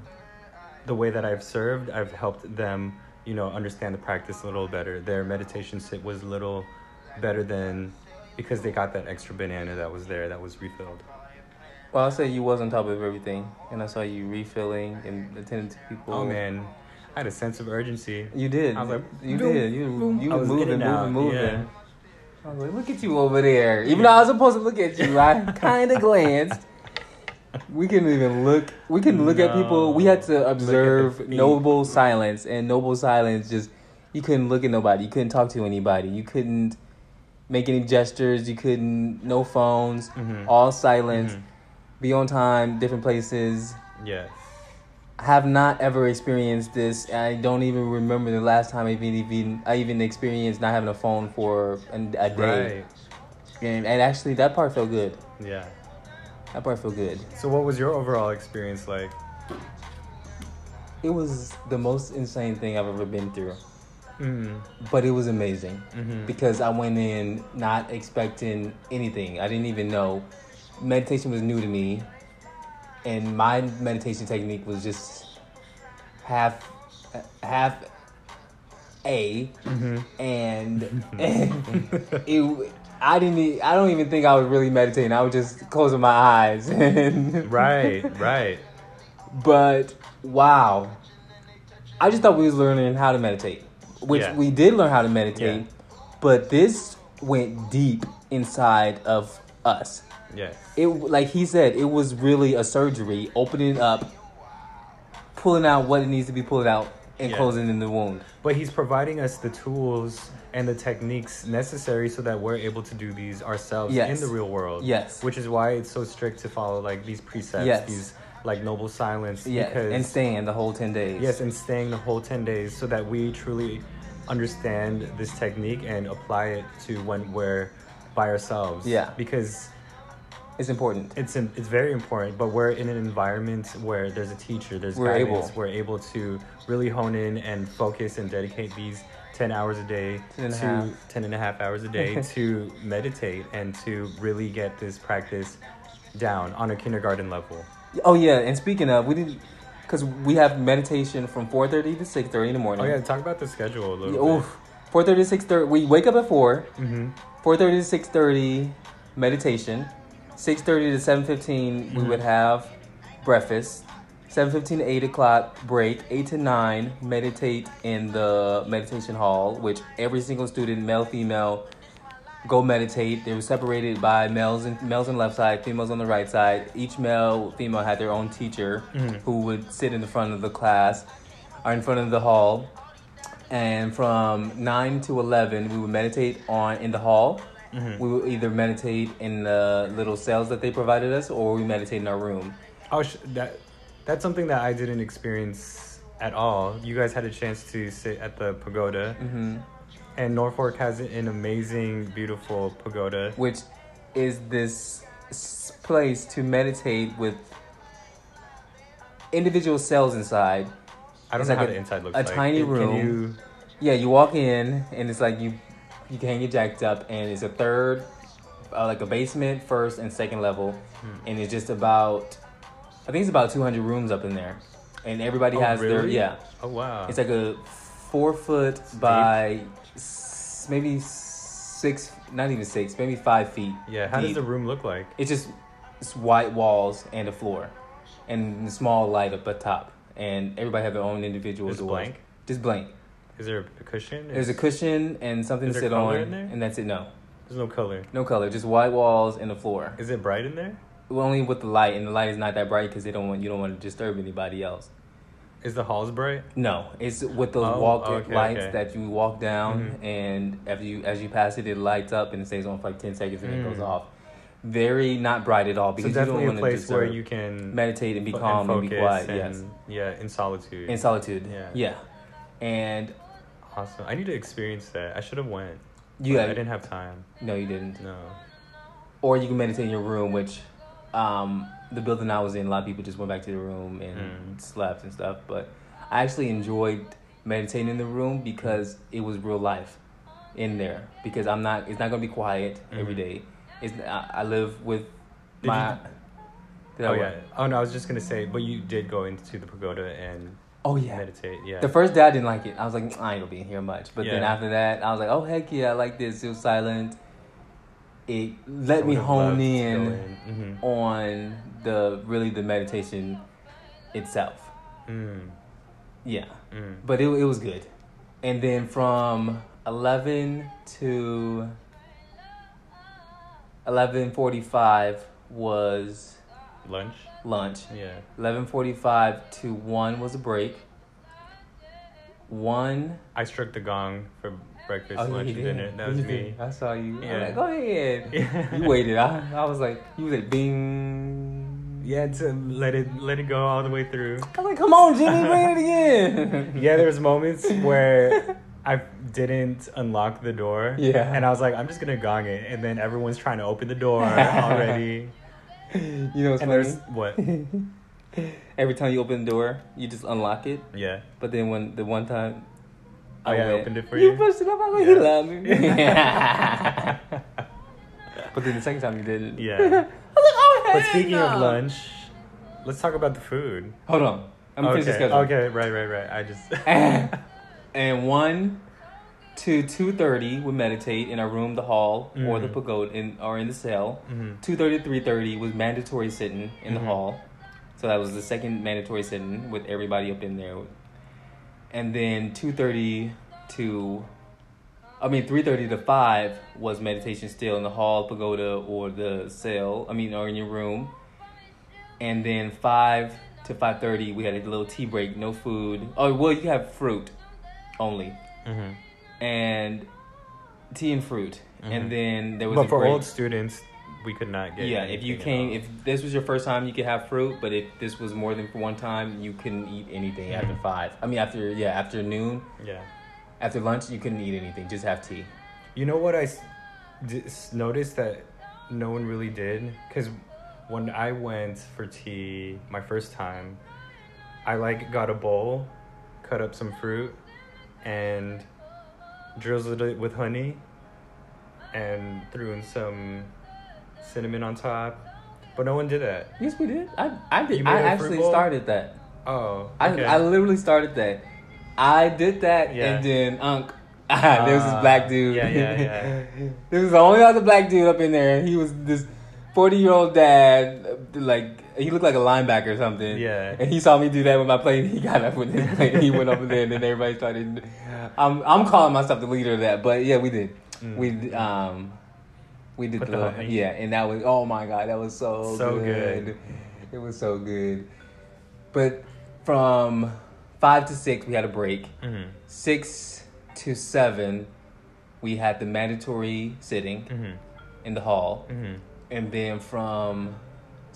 the way that I've served, I've helped them you know, understand the practice a little better. Their meditation sit was a little better than because they got that extra banana that was there that was refilled. Well, I'll say you was on top of everything, and I saw you refilling and attending to people. Oh man, I had a sense of urgency. You did. I was like, you boom, did. You boom. you were was moving, moving, moving. yeah. I was like, look at you over there. Even though I was supposed to look at you, I kind of glanced. We couldn't even look. We couldn't look at people. We had to observe noble silence, and noble silence just you couldn't look at nobody. You couldn't talk to anybody. You couldn't make any gestures. You couldn't. No phones. Mhm. All silence. Mhm. Be on time. Different places. Yes. I have not ever experienced this. I don't even remember the last time I even, I even experienced not having a phone for an, a day. Right. And, and actually, that part felt good. Yeah. That part felt good. So, what was your overall experience like? It was the most insane thing I've ever been through, Mm. but it was amazing Mhm. because I went in not expecting anything. I didn't even know meditation was new to me, and my meditation technique was just half half a Mhm. and, and it I didn't I don't even think I was really meditating. I was just closing my eyes and Right. Right. But wow. I just thought we was learning how to meditate. Which Yeah. we did learn how to meditate, Yeah. but this went deep inside of us. Yes. It like he said, it was really a surgery, opening up, pulling out what it needs to be pulled out and Yeah. closing in the wound. But he's providing us the tools and the techniques necessary so that we're able to do these ourselves Yes. in the real world. Yes. Which is why it's so strict to follow like these precepts, Yes. these like noble silence. Yeah. Because And staying the whole ten days. Yes, and staying the whole 10 days so that we truly understand this technique and apply it to when we're by ourselves. Yeah. Because It's important. it's in, it's very important, but we're in an environment where there's a teacher, there's We're guidance, able. we're able to really hone in and focus and dedicate these 10 hours a day 10 and a to half. 10 and a half hours a day to meditate and to really get this practice down on a kindergarten level. Oh yeah, and speaking of, we didn't because we have meditation from four thirty to six thirty in the morning. Oh yeah, talk about the schedule a little Yeah, oof. Four thirty to six thirty. We wake up at four. bit. Mm-hmm. Four thirty to six thirty, meditation. Six thirty to 7.15 we Mhm. would have breakfast. Seven fifteen to eight o'clock break. Eight to nine meditate in the meditation hall, which every single student, male, female, go meditate. They were separated by males and males on the left side, females on the right side. Each male, female had their own teacher Mhm. who would sit in the front of the class or in front of the hall. And from nine to eleven, we would meditate on in the hall. Mhm. We would either meditate in the little cells that they provided us, or we meditate in our room. Oh, sh- that that's something that I didn't experience at all. You guys had a chance to sit at the pagoda, hmm and North Fork has an amazing, beautiful pagoda. Which is this place to meditate with individual cells inside. I don't It's know like how a- the inside looks a like. tiny room. you- Yeah, you walk in and it's like you you can hang your jacked up, and it's a third, uh, like a basement, first and second level, Hmm. and it's just about, I think it's about two hundred rooms up in there, and everybody Oh, has their yeah. Oh wow. It's like a four foot by s- maybe six, not even six, maybe five feet. yeah. How does the room look like? It's just it's white walls and a floor, and a small light up at top, and everybody have their own individual Just doors. blank? Just blank. Is there a cushion? There's a cushion and something Is to there sit on, in there? and that's it. No, There's no color. no color, just white walls and the floor. Is it bright in there? Well, only with the light, and the light is not that bright because they don't want you don't want to disturb anybody else. Is the halls bright? No, it's with those Oh, walk okay, lights okay. that you walk down, Mhm. and after you as you pass it, it lights up and it stays on for like ten seconds and it goes Mm. off. Very not bright at all So because definitely you a don't want to place where disturb. you can meditate and be calm and, be quiet. and- yes, Yeah, in solitude. in solitude. Yeah. yeah, and awesome. I need to experience that. I should have went. you I didn't have time. no, you didn't. No. Or you can meditate in your room, which um, the building I was in, a lot of people just went back to the room and Mm. slept and stuff. But I actually enjoyed meditating in the room because it was real life in there. Because I'm not, it's not gonna be quiet every Mhm. day. It's I, I live with Did my. you- Oh yeah. Oh no, I was just gonna say, but you did go into the pagoda and Oh yeah. meditate. Yeah. The first day I didn't like it. I was like, I ain't gonna be in here much. But then after that, I was like, oh heck yeah, I like this. It was silent. It I let me hone in, in. on the really the meditation itself. Mm. Yeah, Mm. but it it was good. And then from eleven to eleven forty five was Lunch. Lunch. Yeah. Eleven forty five to one was a break. One I struck the gong for breakfast, Oh, lunch, and dinner. That was me. I saw you. Yeah. Like, go ahead. Yeah. you waited. I, I was like, you was like, bing. Yeah, to let it let it go all the way through. I was like, come on, Jimmy, bring it again. Yeah, there was moments where I didn't unlock the door. Yeah. And I was like, I'm just gonna gong it, and then everyone's trying to open the door already. You know what's and funny? there's what? Every time you open the door, you just unlock it. Yeah. But then when the one time, Oh, yeah, I opened it for you you? pushed it up. I was like, Yeah. you love me. but then the second time you didn't. Yeah. I was like, oh, But heck speaking of lunch, let's talk about the food. hold on. I'm okay. finish the schedule. Okay, right, right, right. I just and one to two thirty we meditate in our room, the hall, or the Mhm. pagoda, in or in the cell. Mhm. Two thirty to three thirty was mandatory sitting in the Mhm. hall, so that was the second mandatory sitting with everybody up in there. And then two thirty to, I mean three thirty to five was meditation still in the hall, pagoda, or the cell. I mean, or in your room. And then five to five thirty, we had a little tea break, no food. Oh well, you have fruit only, Mhm. And tea and fruit. Mhm. And then there was But a for break. old students, we could not get. yeah, if you came, if this was your first time, you could have fruit. But if this was more than for one time, you couldn't eat anything after Mhm. five. I mean, after yeah, after noon, yeah. after lunch, you couldn't eat anything. Just have tea. You know what I dis- noticed that no one really did? Because when I went for tea my first time, I like got a bowl, cut up some fruit, and drizzled it with honey, and threw in some cinnamon on top. But no one did that. Yes, we did. I I You did. I actually started that. Oh, I okay. I literally started that. I did that, Yeah. and then Unc. there was this Ah, black dude. yeah, yeah, yeah. there was the only other black dude up in there. He was this forty year old dad. Like he looked like a linebacker or something. Yeah. And he saw me do that with my plate. He got up with his plate. He went over there, and then everybody started. I'm I'm calling myself the leader of that, but yeah, we did. Mm. We um. We did the, the yeah, and that was oh my god, that was so So good. good. It was so good. But from five to six, we had a break. Mhm. Six to seven, we had the mandatory sitting Mhm. in the hall, Mhm. and then from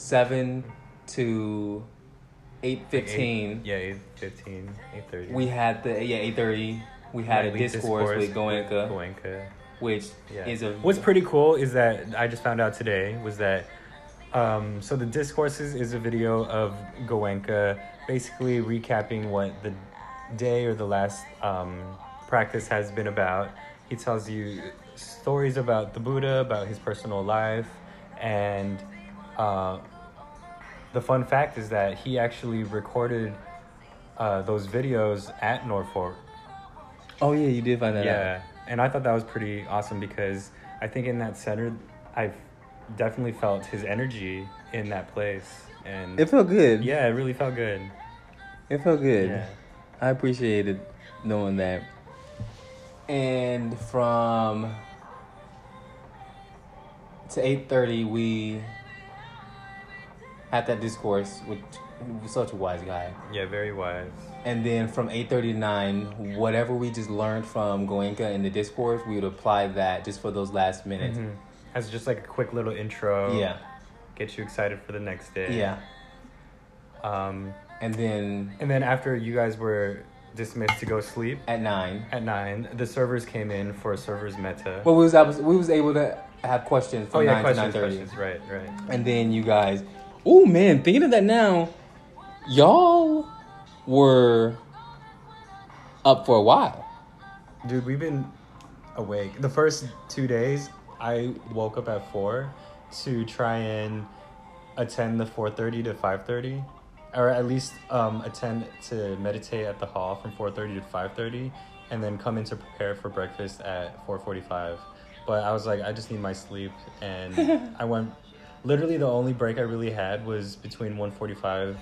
seven to eight fifteen. yeah, eight fifteen, eight thirty. we had the yeah eight thirty. We had a Nightly discourse, with Goenka, Goenka. which Yeah. is a What's pretty cool is that I just found out today was that um, so the discourses is a video of Goenka basically recapping what the day or the last um, practice has been about. He tells you stories about the Buddha, about his personal life, and uh, the fun fact is that he actually recorded uh, those videos at North Fork oh yeah, you did find that out. yeah, and I thought that was pretty awesome because I think in that center, I've definitely felt his energy in that place, and It felt good. yeah, it really felt good. It felt good. Yeah. I appreciated knowing that. And from to eight thirty, we had that discourse with such a wise guy. Yeah, very wise. And then from 839, whatever we just learned from Goenka in the discourse, we would apply that just for those last minutes. Mhm. As just like a quick little intro. Yeah, Get you excited for the next day. yeah. Um, And then and then after you guys were dismissed to go sleep at nine, at nine, the servers came in for a servers metta. well, we was able, we was able to have questions from oh yeah, nine to nine questions, thirty. questions. Right, right. And then you guys, oh man, thinking of that now, y'all were up for a while. Dude, we've been awake. The first two days, I woke up at four to try and attend the four thirty to five thirty, or at least um, attend to meditate at the hall from 4.30 to 5.30 and then come in to prepare for breakfast at 4.45 but i was like i just need my sleep and i went literally the only break i really had was between 1.45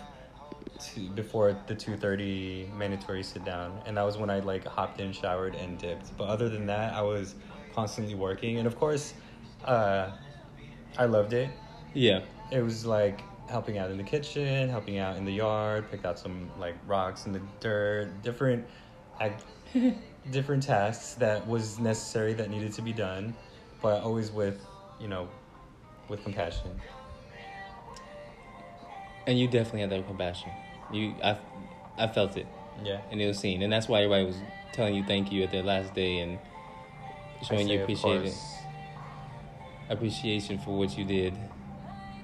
to before the 2.30 mandatory sit down. And that was when i like hopped in showered and dipped. But other than that i was constantly working. And of course uh, i loved it. Yeah. it was like helping out in the kitchen, helping out in the yard, picked out some like rocks in the dirt, different different tasks that was necessary that needed to be done, but always with, you know, with compassion. And you definitely had that compassion. You, I, I felt it, Yeah. and it was seen, and that's why everybody was telling you thank you at their last day and showing you appreciation, appreciation for what you did.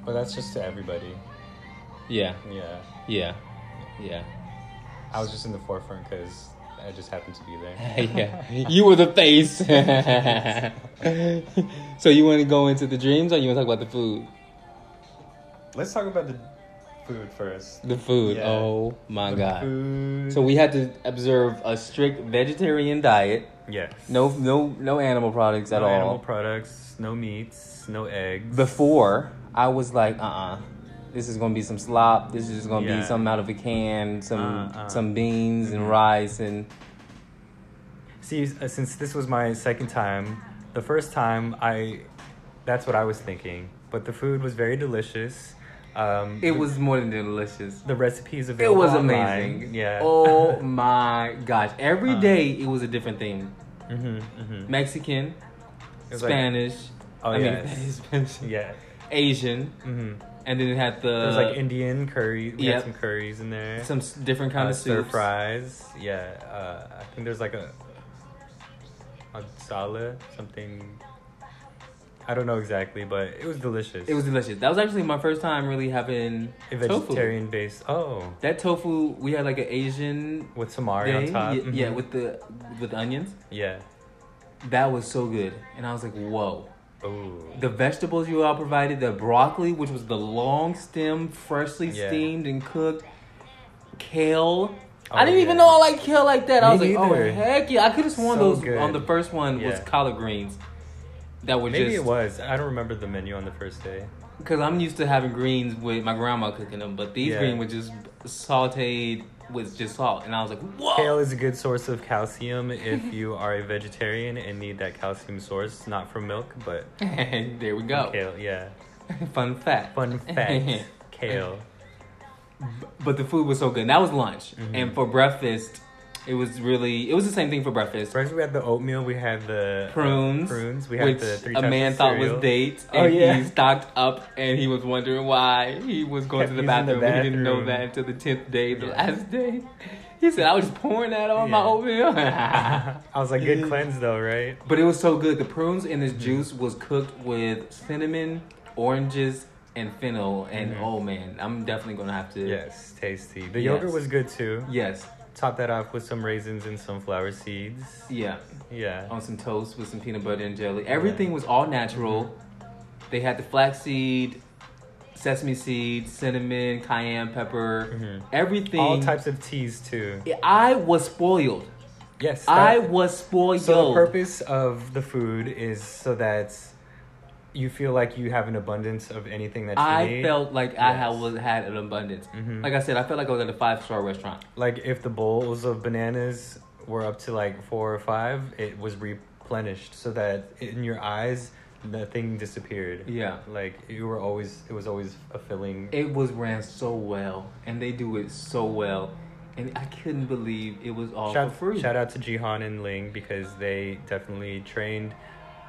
But that's just to everybody. Yeah, Yeah. yeah, yeah. I was just in the forefront because I just happened to be there. yeah, you were the face. so you want to go into the dreams, or you want to talk about the food? Let's talk about the food first. The food. Yeah. Oh my The god. Food. So we had to observe a strict vegetarian diet. yes. No, no, no animal products at all. no animal products, no meats, no eggs. Before I was like, uh, uh this is gonna be some slop. This is just gonna be something out of a can, some Uh, uh. some beans and Mhm. rice and See, uh, since this was my second time, the first time I, that's what I was thinking. But the food was very delicious. Um, it was more than delicious. the recipes It available. It was online. amazing. Yeah. Oh my gosh! Every Uh. day it was a different thing. hmm hmm Mexican, was like- Spanish. Oh, I mean. Spanish, Yeah. Asian, hmm and then it had the There was like Indian curry. We yep. had some curries in there. some different kind uh, of stir soups. fries. Yeah. Uh, I think there's like a a salad something. I don't know exactly, but it was delicious. It was delicious. That was actually my first time really having a tofu. vegetarian based. Oh, That tofu, we had like an Asian with tamari on top. Yeah, Mhm. yeah, with the with the onions. yeah. That was so good, and I was like, whoa. Ooh. The vegetables you all provided, the broccoli, which was the long stem, freshly Yeah. steamed and cooked, kale. Oh, I didn't even know I like kale like that. I was like, oh, neither. oh heck yeah! I could have sworn So those good. on the first one was collard greens. That were just Maybe just it was. I don't remember the menu on the first day. because I'm used to having greens with my grandma cooking them, but these Yeah. greens were just sautéed with just salt, and I was like, whoa! Kale is a good source of calcium if you are a vegetarian and need that calcium source, not from milk, but there we go. kale. Yeah. Fun fact. Fun fact. kale. But the food was so good. And that was lunch, Mhm. and for breakfast, it was really it was the same thing for breakfast. First, we had the oatmeal. We had the Prunes, prunes. We had the three a man thought was dates, Oh, and yeah. he stocked up, and he was wondering why he was going Kept to the using the bathroom. He didn't know that until the tenth day, the Yeah. last day. He said, "I was just pouring that on my Yeah. oatmeal." I was like, good cleanse though, right? But it was so good. The prunes in this Mm-hmm. juice was cooked with cinnamon, oranges, and fennel. And Mhm. oh man, I'm definitely gonna have to. Yes, tasty. The Yes. yogurt was good too. Yes. Top that off with some raisins and sunflower seeds. Yeah. Yeah. On some toast with some peanut butter and jelly. Everything was all natural. They had the flaxseed, sesame seeds, cinnamon, cayenne pepper, Mhm. everything. All types of teas too. I was spoiled. Yes. I was spoiled. So the purpose of the food is so that you feel like you have an abundance of anything that you need? I need. felt like I Yes. had, was, had an abundance. Mhm. Like I said, I felt like I was at a five star restaurant. like if the bowls of bananas were up to like four or five, it was replenished so that in your eyes nothing disappeared. Yeah. Like you were always it was always a filling. It was ran so well, and they do it so well, and I couldn't believe it was all shout, for free. shout out to Jihan and Ling because they definitely trained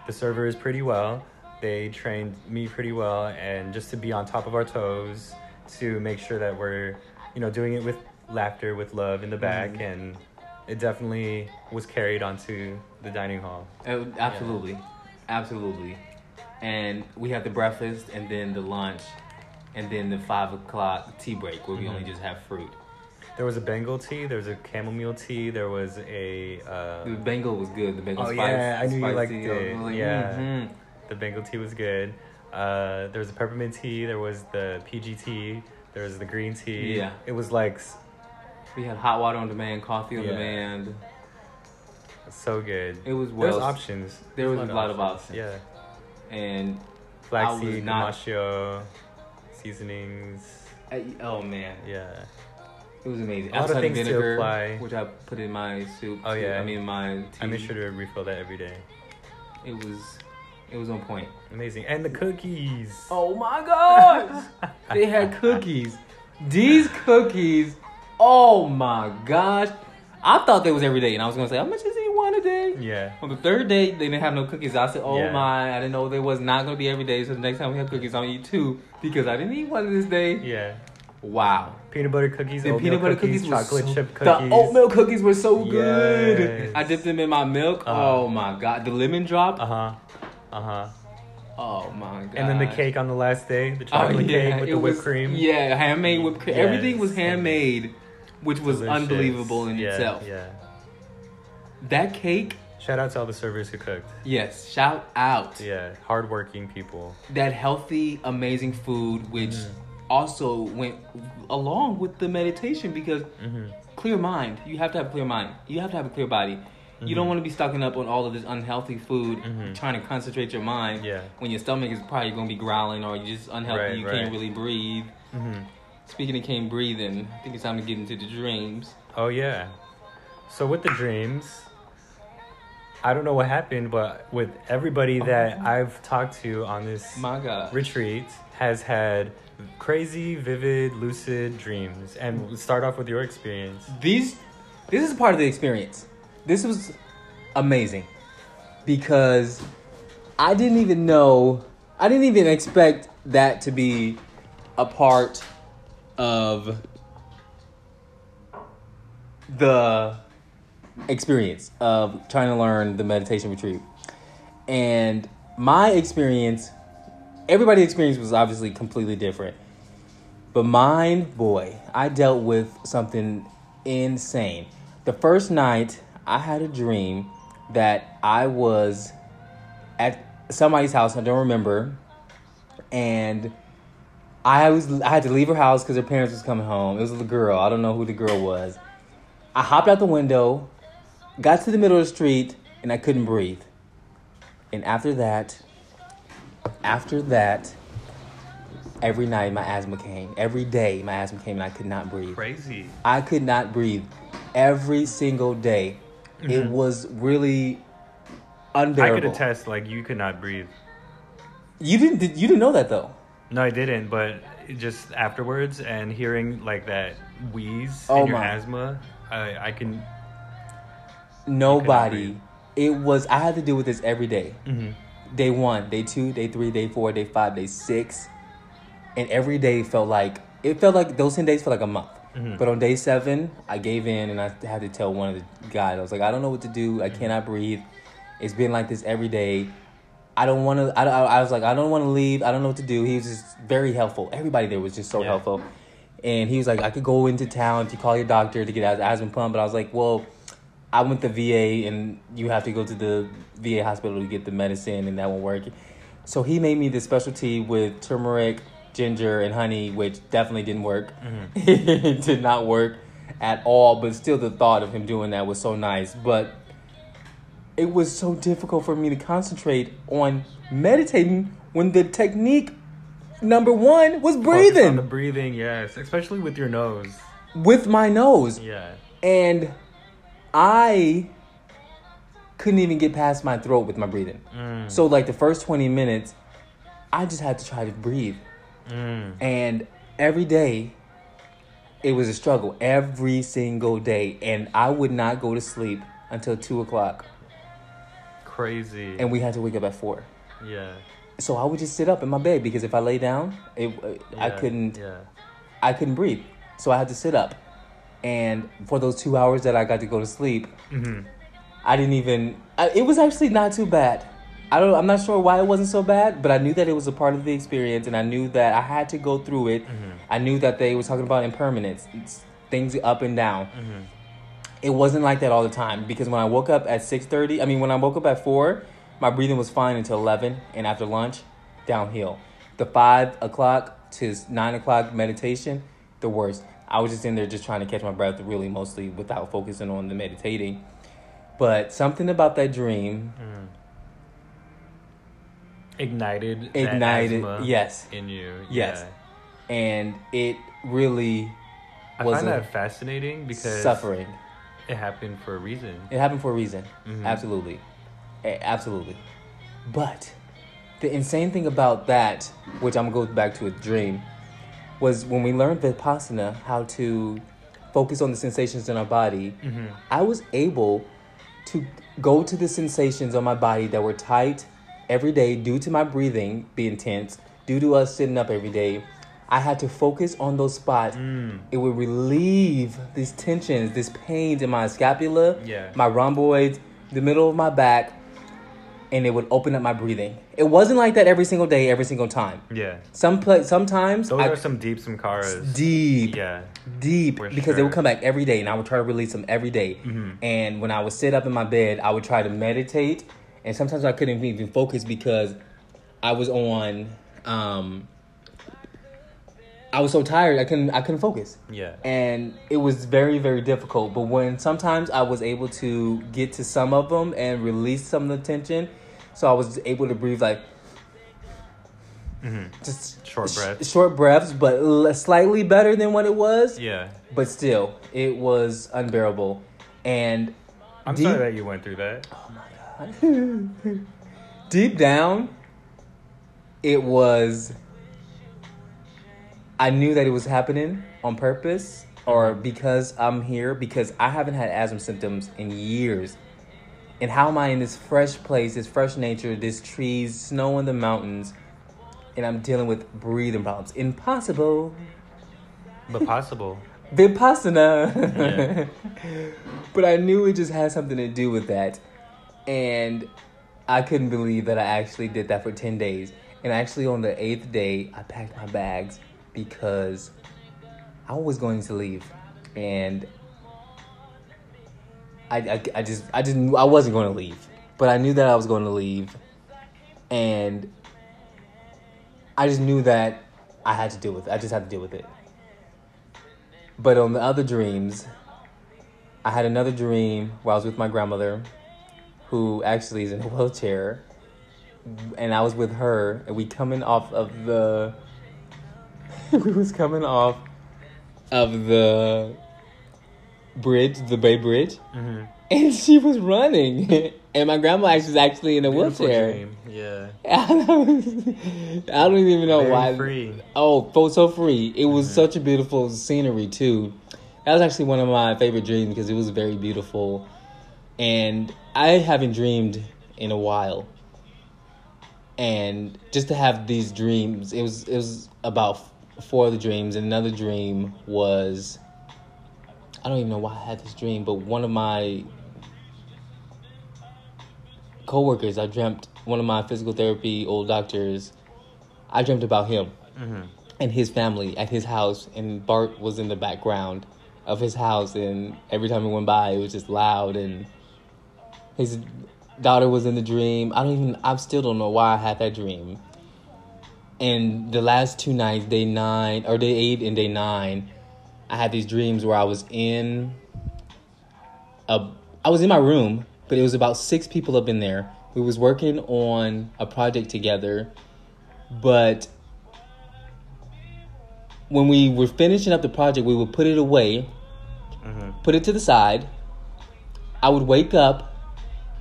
the servers pretty well. They trained me pretty well, and just to be on top of our toes to make sure that we're, you know, doing it with laughter, with love in the back, Mhm. and it definitely was carried onto the dining hall. Uh, absolutely, absolutely. And we had the breakfast, and then the lunch, and then the five o'clock tea break where we only just have fruit. There was a Bengal tea. There was a chamomile tea. There was a uh, The Bengal was good. The Bengal Oh, spice. yeah, I knew you liked was it. like, Yeah. mhm. The Bengal tea was good. Uh, there was a peppermint tea. There was the PG tea. There was the green tea. Yeah. It was like We had hot water on demand, coffee on Yeah. demand. so good. It was There was well. options. there was a lot of options. Yeah. And Flaxseed, was seasonings. I, oh man, Yeah. it was amazing. A lot of things to vinegar, apply. which I put in my soup. Oh, too. yeah. I mean my. Tea. I make sure to refill that every day. It was, it was on point. Amazing. And the cookies. Oh my gosh! they had cookies. These cookies. Oh my gosh! I thought they was every day, and I was gonna say, how much is eat one a day? Yeah. On the third day, they didn't have no cookies. I said, "Oh Yeah. my! I didn't know they was not gonna be every day. So the next time we have cookies, I'm gonna eat two because I didn't eat one this day." Yeah. Wow! Peanut butter cookies, The peanut butter cookies, were chocolate so, chip cookies. The oatmeal cookies were so Yes. good. I dipped them in my milk. Uh-huh. Oh my god! The lemon drop. Uh huh. Uh huh. oh my god! And then the cake on the last day, the Oh, chocolate yeah, cake with it the whipped was- cream. Yeah, handmade whipped cream. Yes. Everything was handmade, which was Delicious. unbelievable in Yeah, itself. Yeah. That cake, Shout out to all the servers who cooked. yes, shout out. Yeah, hardworking people. That healthy, amazing food, which Mm-hmm. also went along with the meditation because hmm clear mind. You have to have a clear mind. You have to have a clear body. You don't Mhm. want to be stocking up on all of this unhealthy food, Mhm. trying to concentrate your mind. Yeah. When your stomach is probably going to be growling or you're just unhealthy, Right, you right. can't really breathe. hmm Speaking of can't breathing, I think it's time to get into the dreams. Oh yeah. So with the dreams, I don't know what happened, but with everybody that I've talked to on this Oh. Retreat has had crazy, vivid, lucid dreams. And start off with your experience. These, this is part of the experience. This was amazing because I didn't even know, I didn't even expect that to be a part of the experience of trying to learn the meditation retreat. And my experience, everybody's experience was obviously completely different. But mine, boy, I dealt with something insane. The first night, I had a dream that I was at somebody's house, I don't remember, and I was I had to leave her house because her parents was coming home. It was a girl. I don't know who the girl was. I hopped out the window, got to the middle of the street, and I couldn't breathe. And after that, after that, every night my asthma came. Every day my asthma came and I could not breathe. Crazy. I could not breathe every single day. It Mhm. was really unbearable. I could attest, like, you could not breathe. You didn't. did- You didn't know that though. No, I didn't, but just afterwards and hearing, like, that wheeze Oh in your my. asthma, I, I can. Nobody. breathe. It was. I had to deal with this every day. hmm Day one, day two, day three, day four, day five, day six, and every day felt like it felt like those ten days felt like a month. Mhm. But on day seven, I gave in and I had to tell one of the guys. I was like, I don't know what to do. I cannot breathe. It's been like this every day. I don't want to. I, I, I was like, I don't want to leave. I don't know what to do. He was just very helpful. Everybody there was just so Yeah. helpful. And he was like, I could go into town to call your doctor to get an asthma pump. But I was like, well, I went to VA and you have to go to the VA hospital to get the medicine and that won't work. So he made me this specialty with turmeric, ginger, and honey, which definitely didn't work. it did not work at all, but still the thought of him doing that was so nice. But it was so difficult for me to concentrate on meditating when the technique number one was breathing the breathing, yes, especially with your nose. with my nose. Yeah. And I couldn't even get past my throat with my breathing. Mm. So like the first 20 minutes, I just had to try to breathe. Mm. And every day it was a struggle. Every single day. And I would not go to sleep until two o'clock. Crazy. And we had to wake up at four. yeah. So I would just sit up in my bed because if I lay down, it, I couldn't Yeah. I couldn't breathe. So I had to sit up. And for those two hours that I got to go to sleep, hmm I didn't even. I, it was actually not too bad. I don't. I'm not sure why it wasn't so bad, but I knew that it was a part of the experience, and I knew that I had to go through it. Mhm. I knew that they were talking about impermanence, things up and down. hmm It wasn't like that all the time because when I woke up at six thirty, I mean when I woke up at four, my breathing was fine until eleven, and after lunch, downhill. The five o'clock to nine o'clock meditation, the worst. I was just in there just trying to catch my breath, really mostly without focusing on the meditating. But something about that dream Mm. Ignited. ignited, asthma yes, In you. Yes. Yeah. and it really I find that fascinating because suffering. it happened for a reason. It happened for a reason. Mhm. Absolutely. Absolutely. But the insane thing about that, which I'm going to go back to a dream, was when we learned Vipassana, how to focus on the sensations in our body, Mhm. I was able to go to the sensations on my body that were tight every day due to my breathing being tense, due to us sitting up every day. I had to focus on those spots. Mm. It would relieve these tensions, these pains in my scapula, Yeah. my rhomboids, the middle of my back, and it would open up my breathing. It wasn't like that every single day, every single time. Yeah. Some pla- sometimes Those I are some deep sankharas. deep, Yeah. deep because they would come back every day and I would try to release them every day. Mhm. And when I would sit up in my bed, I would try to meditate and sometimes I couldn't even focus because I was on um I was so tired I couldn't I couldn't focus. Yeah. And it was very very difficult, but when sometimes I was able to get to some of them and release some of the tension, so I was able to breathe like mm-hmm. just Short sh- breaths. short breaths, but l- slightly better than what it was Yeah. but still, it was unbearable. And I'm deep, sorry that you went through that. oh my god, deep down, it was. I knew that it was happening on purpose or because I'm here because I haven't had asthma symptoms in years. And how am I in this fresh place, this fresh nature, this trees, snow in the mountains, and I'm dealing with breathing problems? Impossible. But possible. Vipassana. but I knew it just had something to do with that. And I couldn't believe that I actually did that for 10 days. And actually, on the eighth day, I packed my bags because I was going to leave. And I, I, I just, I just I wasn't going to leave. But I knew that I was going to leave. And I just knew that I had to deal with it. I just had to deal with it. But on the other dreams, I had another dream where I was with my grandmother, who actually is in a wheelchair, and I was with her, and we coming off of the, we was coming off of the bridge, the Bay Bridge, hmm and she was running, and my grandma actually was actually in a Beautiful wheelchair. dream. Yeah. I don't even know Very why. free. Oh, so so free. It was such a beautiful scenery too. That was actually one of my favorite dreams because it was very beautiful, and I haven't dreamed in a while. And just to have these dreams, it was it was about four of the dreams, and another dream was. I don't even know why I had this dream, but one of my coworkers, I dreamt one of my physical therapy old doctors. I dreamt about him hmm and his family at his house, and Bart was in the background of his house, and every time he went by, it was just loud, and his daughter was in the dream. I don't even, I still don't know why I had that dream. And the last two nights, day nine, or day eight and day nine, I had these dreams where I was in a, I was in my room, but it was about six people up in there. We was working on a project together, but when we were finishing up the project, we would put it away, hmm put it to the side. I would wake up,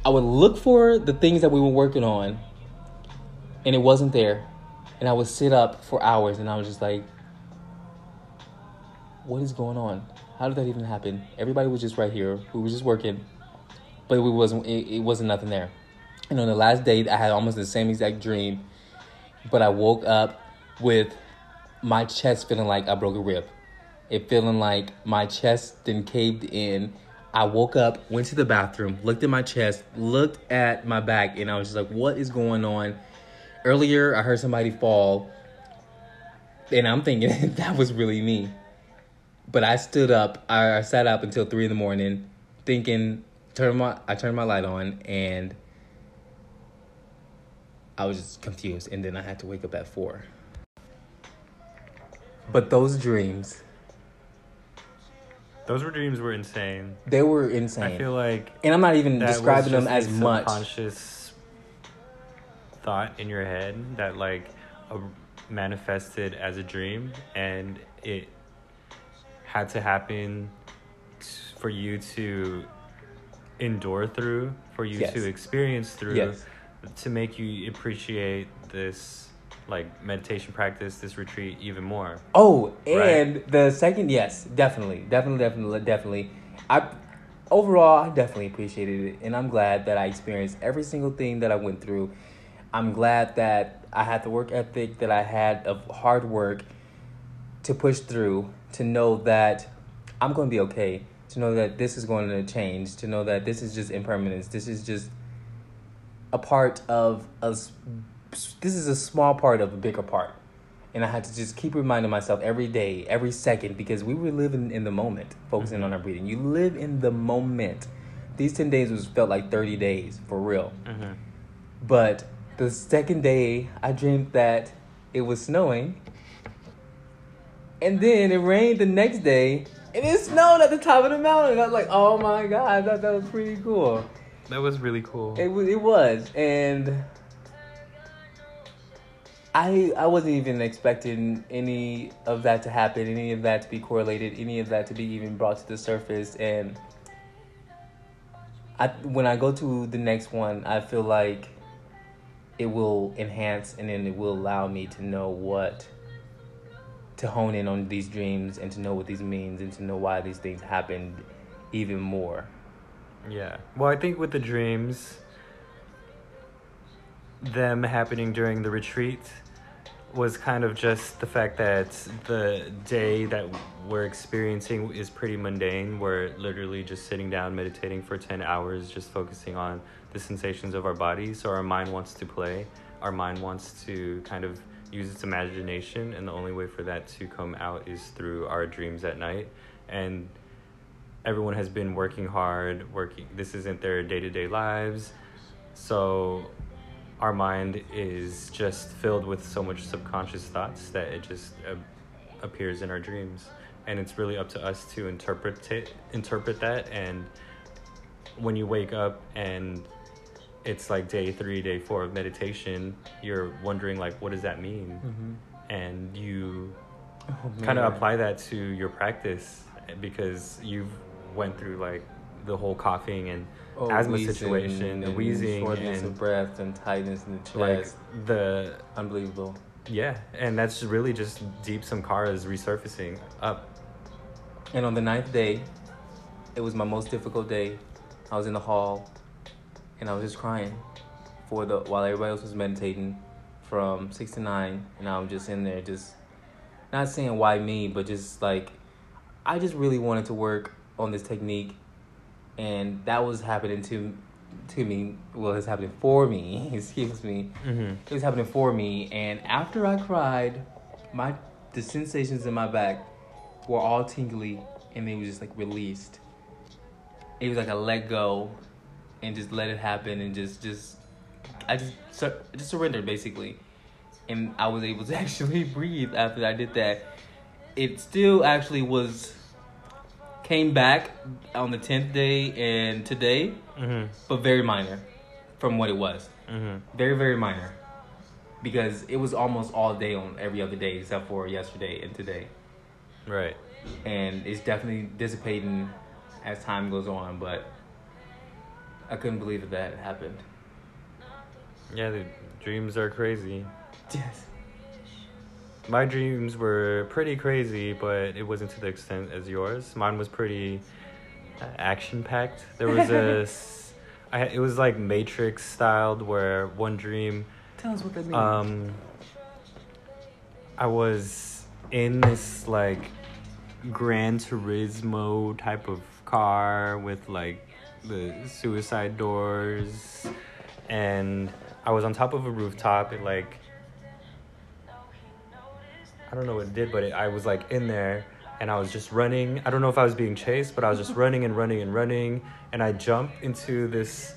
I would look for the things that we were working on, and it wasn't there. And I would sit up for hours and I was just like, what is going on? How did that even happen? Everybody was just right here. We were just working, but we wasn't. It, it wasn't nothing there. And on the last day, I had almost the same exact dream, but I woke up with my chest feeling like I broke a rib. It feeling like my chest then caved in. I woke up, went to the bathroom, looked at my chest, looked at my back, and I was just like, what is going on? Earlier, I heard somebody fall, and I'm thinking that was really me. But I stood up, I, sat up until three in the morning, thinking, turn my, I turned my light on, and I was just confused, and then I had to wake up at four. But those dreams, Those were dreams were insane. they were insane. I feel like and I'm not even describing them as much. subconscious thought in your head that like a, manifested as a dream, and it had to happen t- for you to endure through, for you Yes. to experience through, Yes. to make you appreciate this like meditation practice, this retreat even more. Oh, Right. and the second, yes, definitely, definitely, definitely, definitely. I overall, I definitely appreciated it, and I'm glad that I experienced every single thing that I went through. I'm glad that I had the work ethic that I had of hard work to push through, to know that I'm going to be okay, to know that this is going to change, to know that this is just impermanence. This is just a part of us. This is a small part of a bigger part. And I had to just keep reminding myself every day, every second, because we were living in the moment, focusing on our breathing. You live in the moment. These 10 days was felt like 30 days, for real. Mm-hmm. But the second day, I dreamed that it was snowing. And then it rained the next day, and it snowed at the top of the mountain. I was like, oh my God, I thought that was pretty cool. That was really cool. It was, it was. And I, I wasn't even expecting any of that to happen, any of that to be correlated, any of that to be even brought to the surface. And I, when I go to the next one, I feel like it will enhance and then it will allow me to know what to hone in on these dreams and to know what these means and to know why these things happened even more. Yeah. Well, I think with the dreams, them happening during the retreat was kind of just the fact that the day that we're experiencing is pretty mundane. We're literally just sitting down, meditating for 10 hours, just focusing on the sensations of our body. So our mind wants to play, our mind wants to kind of use its imagination, and the only way for that to come out is through our dreams at night. And everyone has been working hard working this isn't their day-to-day lives so our mind is just filled with so much subconscious thoughts that it just uh, appears in our dreams. And it's really up to us to interpret it interpret that. And when you wake up and it's like day three day four of meditation you're wondering like what does that mean? And you kind of apply that to your practice because you've went through like the whole coughing and Oh, asthma wheezing situation, the and wheezing shortness and of breath and tightness in the chest. like the Unbelievable. yeah, and that's really just deep sankharas resurfacing up. And on the ninth day, it was my most difficult day. I was in the hall, and I was just crying for the while everybody else was meditating from six to nine, and I was just in there, just not saying why me, but just like I just really wanted to work on this technique, and that was happening to to me. Well, it's happening for me. Excuse me. Mm-hmm. It was happening for me, and after I cried, my the sensations in my back were all tingly, and they were just like released. It was like a let go, and just let it happen, and just just I just sur- just surrendered basically, and I was able to actually breathe after I did that. It still actually was came back on the tenth day and today, Mm-hmm. but very minor from what it was Mm-hmm. very very minor because it was almost all day on every other day except for yesterday and today Right. and it's definitely dissipating as time goes on but i couldn't believe that that happened Yeah, the dreams are crazy. yes My dreams were pretty crazy, but it wasn't to the extent as yours. Mine was pretty uh, action packed. There was a, s- I, it was like Matrix styled, where one dream tell us what that means Um, I was in this like Gran Turismo type of car with like the suicide doors, and I was on top of a rooftop. It like I don't know what it did, but it, I was like in there. And I was just running. I don't know if I was being chased, but I was just mm-hmm. running and running and running. And I jumped into this,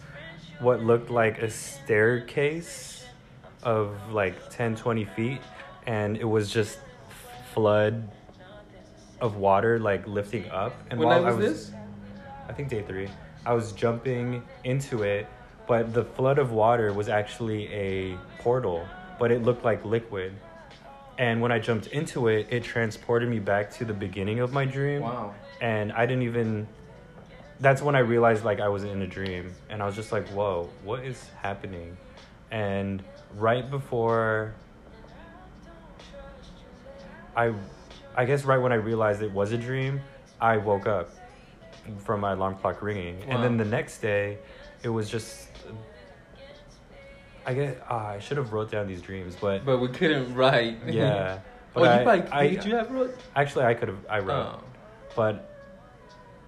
what looked like a staircase of like 10 20 feet and it was just flood of water like lifting up. And What while night I was was, this? I think day three, I was jumping into it, but the flood of water was actually a portal, but it looked like liquid. And when I jumped into it, it transported me back to the beginning of my dream. Wow. And I didn't even. That's when I realized like I was in a dream, and I was just like, "Whoa, what is happening?" And right before I, I guess right when I realized it was a dream, I woke up from my alarm clock ringing, and then the next day, it was just. I get. ah, I should have wrote down these dreams, but, But we couldn't write. yeah. oh, But you I, probably I, did you have wrote? actually I could have. I wrote, Oh. but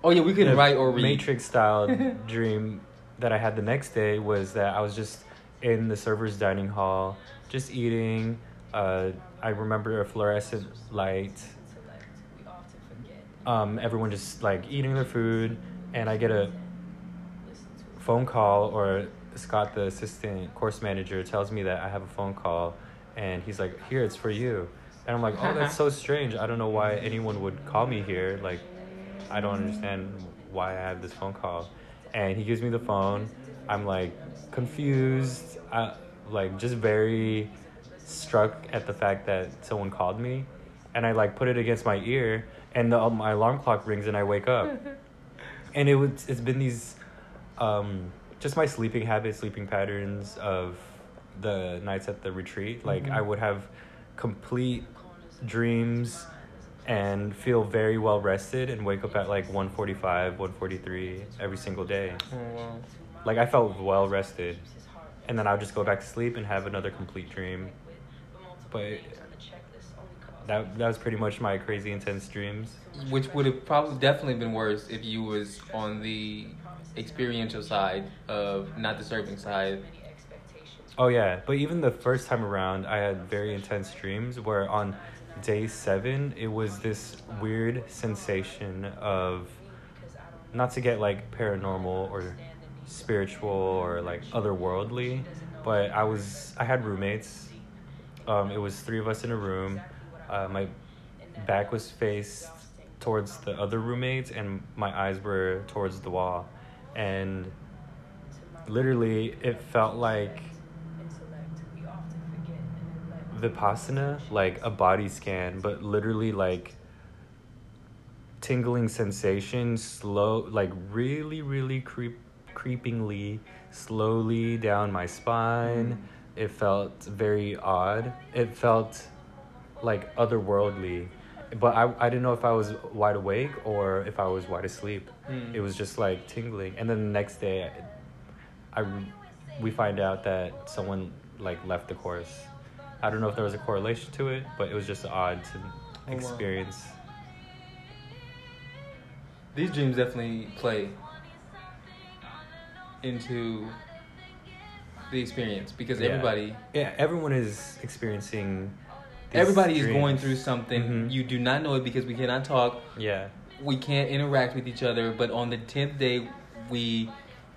oh yeah, we couldn't write or read. Matrix style dream that I had the next day was that I was just in the server's dining hall, just eating. Uh, I remember a fluorescent light. Um, everyone just like eating their food, and I get a phone call, or Scott, the assistant course manager, tells me that I have a phone call, and he's like, "Here, it's for you." And I'm like, "Oh, that's so strange. I don't know why anyone would call me here. Like, I don't understand why I have this phone call." And he gives me the phone. I'm like confused, uh, like just very struck at the fact that someone called me, and I like put it against my ear, and the, my alarm clock rings, and I wake up, and it was it's been these, um, just my sleeping habits, sleeping patterns of the nights at the retreat. Like Mhm. I would have complete dreams and feel very well rested and wake up at like 145 143 every single day Oh, wow. like i felt well rested and then i would just go back to sleep and have another complete dream but that that was pretty much my crazy intense dreams Which would have probably definitely been worse if you was on the experiential side of not the serving side. oh yeah. But even the first time around i had very intense dreams where on day seven it was this weird sensation of not to get like paranormal or spiritual or like otherworldly but i was i had roommates. Um, it was three of us in a room. Uh, my back was faced towards the other roommates and my eyes were towards the wall and literally it felt like vipassana like a body scan but literally like tingling sensation slow like really really creep creepingly slowly down my spine. Mm-hmm. It felt very odd. It felt like otherworldly but I, I didn't know if i was wide awake or if i was wide asleep Mm. it was just like tingling and then the next day I, I we find out that someone like left the course i don't know if there was a correlation to it but it was just odd to wow. experience These dreams definitely play into the experience because Yeah. everybody yeah everyone is experiencing everybody is going through something. Mhm. You do not know it because we cannot talk. yeah We can't interact with each other. But on the tenth day, we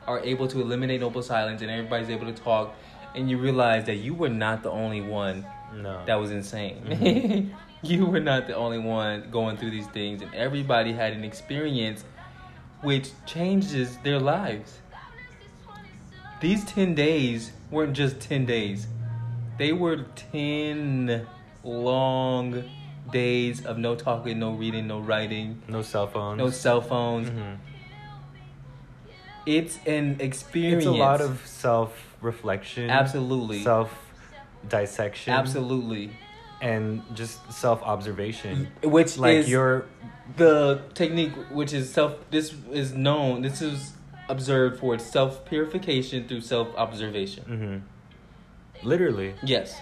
are able to eliminate noble silence, and everybody's able to talk. And you realize that you were not the only one no that was insane. Mhm. you were not the only one going through these things, and everybody had an experience which changes their lives. These 10 days weren't just 10 days, they were 10 long days of no talking, no reading, no writing, no cell phones no cell phones. Mhm. It's an experience. it's a lot of self-reflection Absolutely. self-dissection Absolutely. and just self-observation Which like is you're the technique which is self this is known this is observed for its self purification through self observation hmm literally yes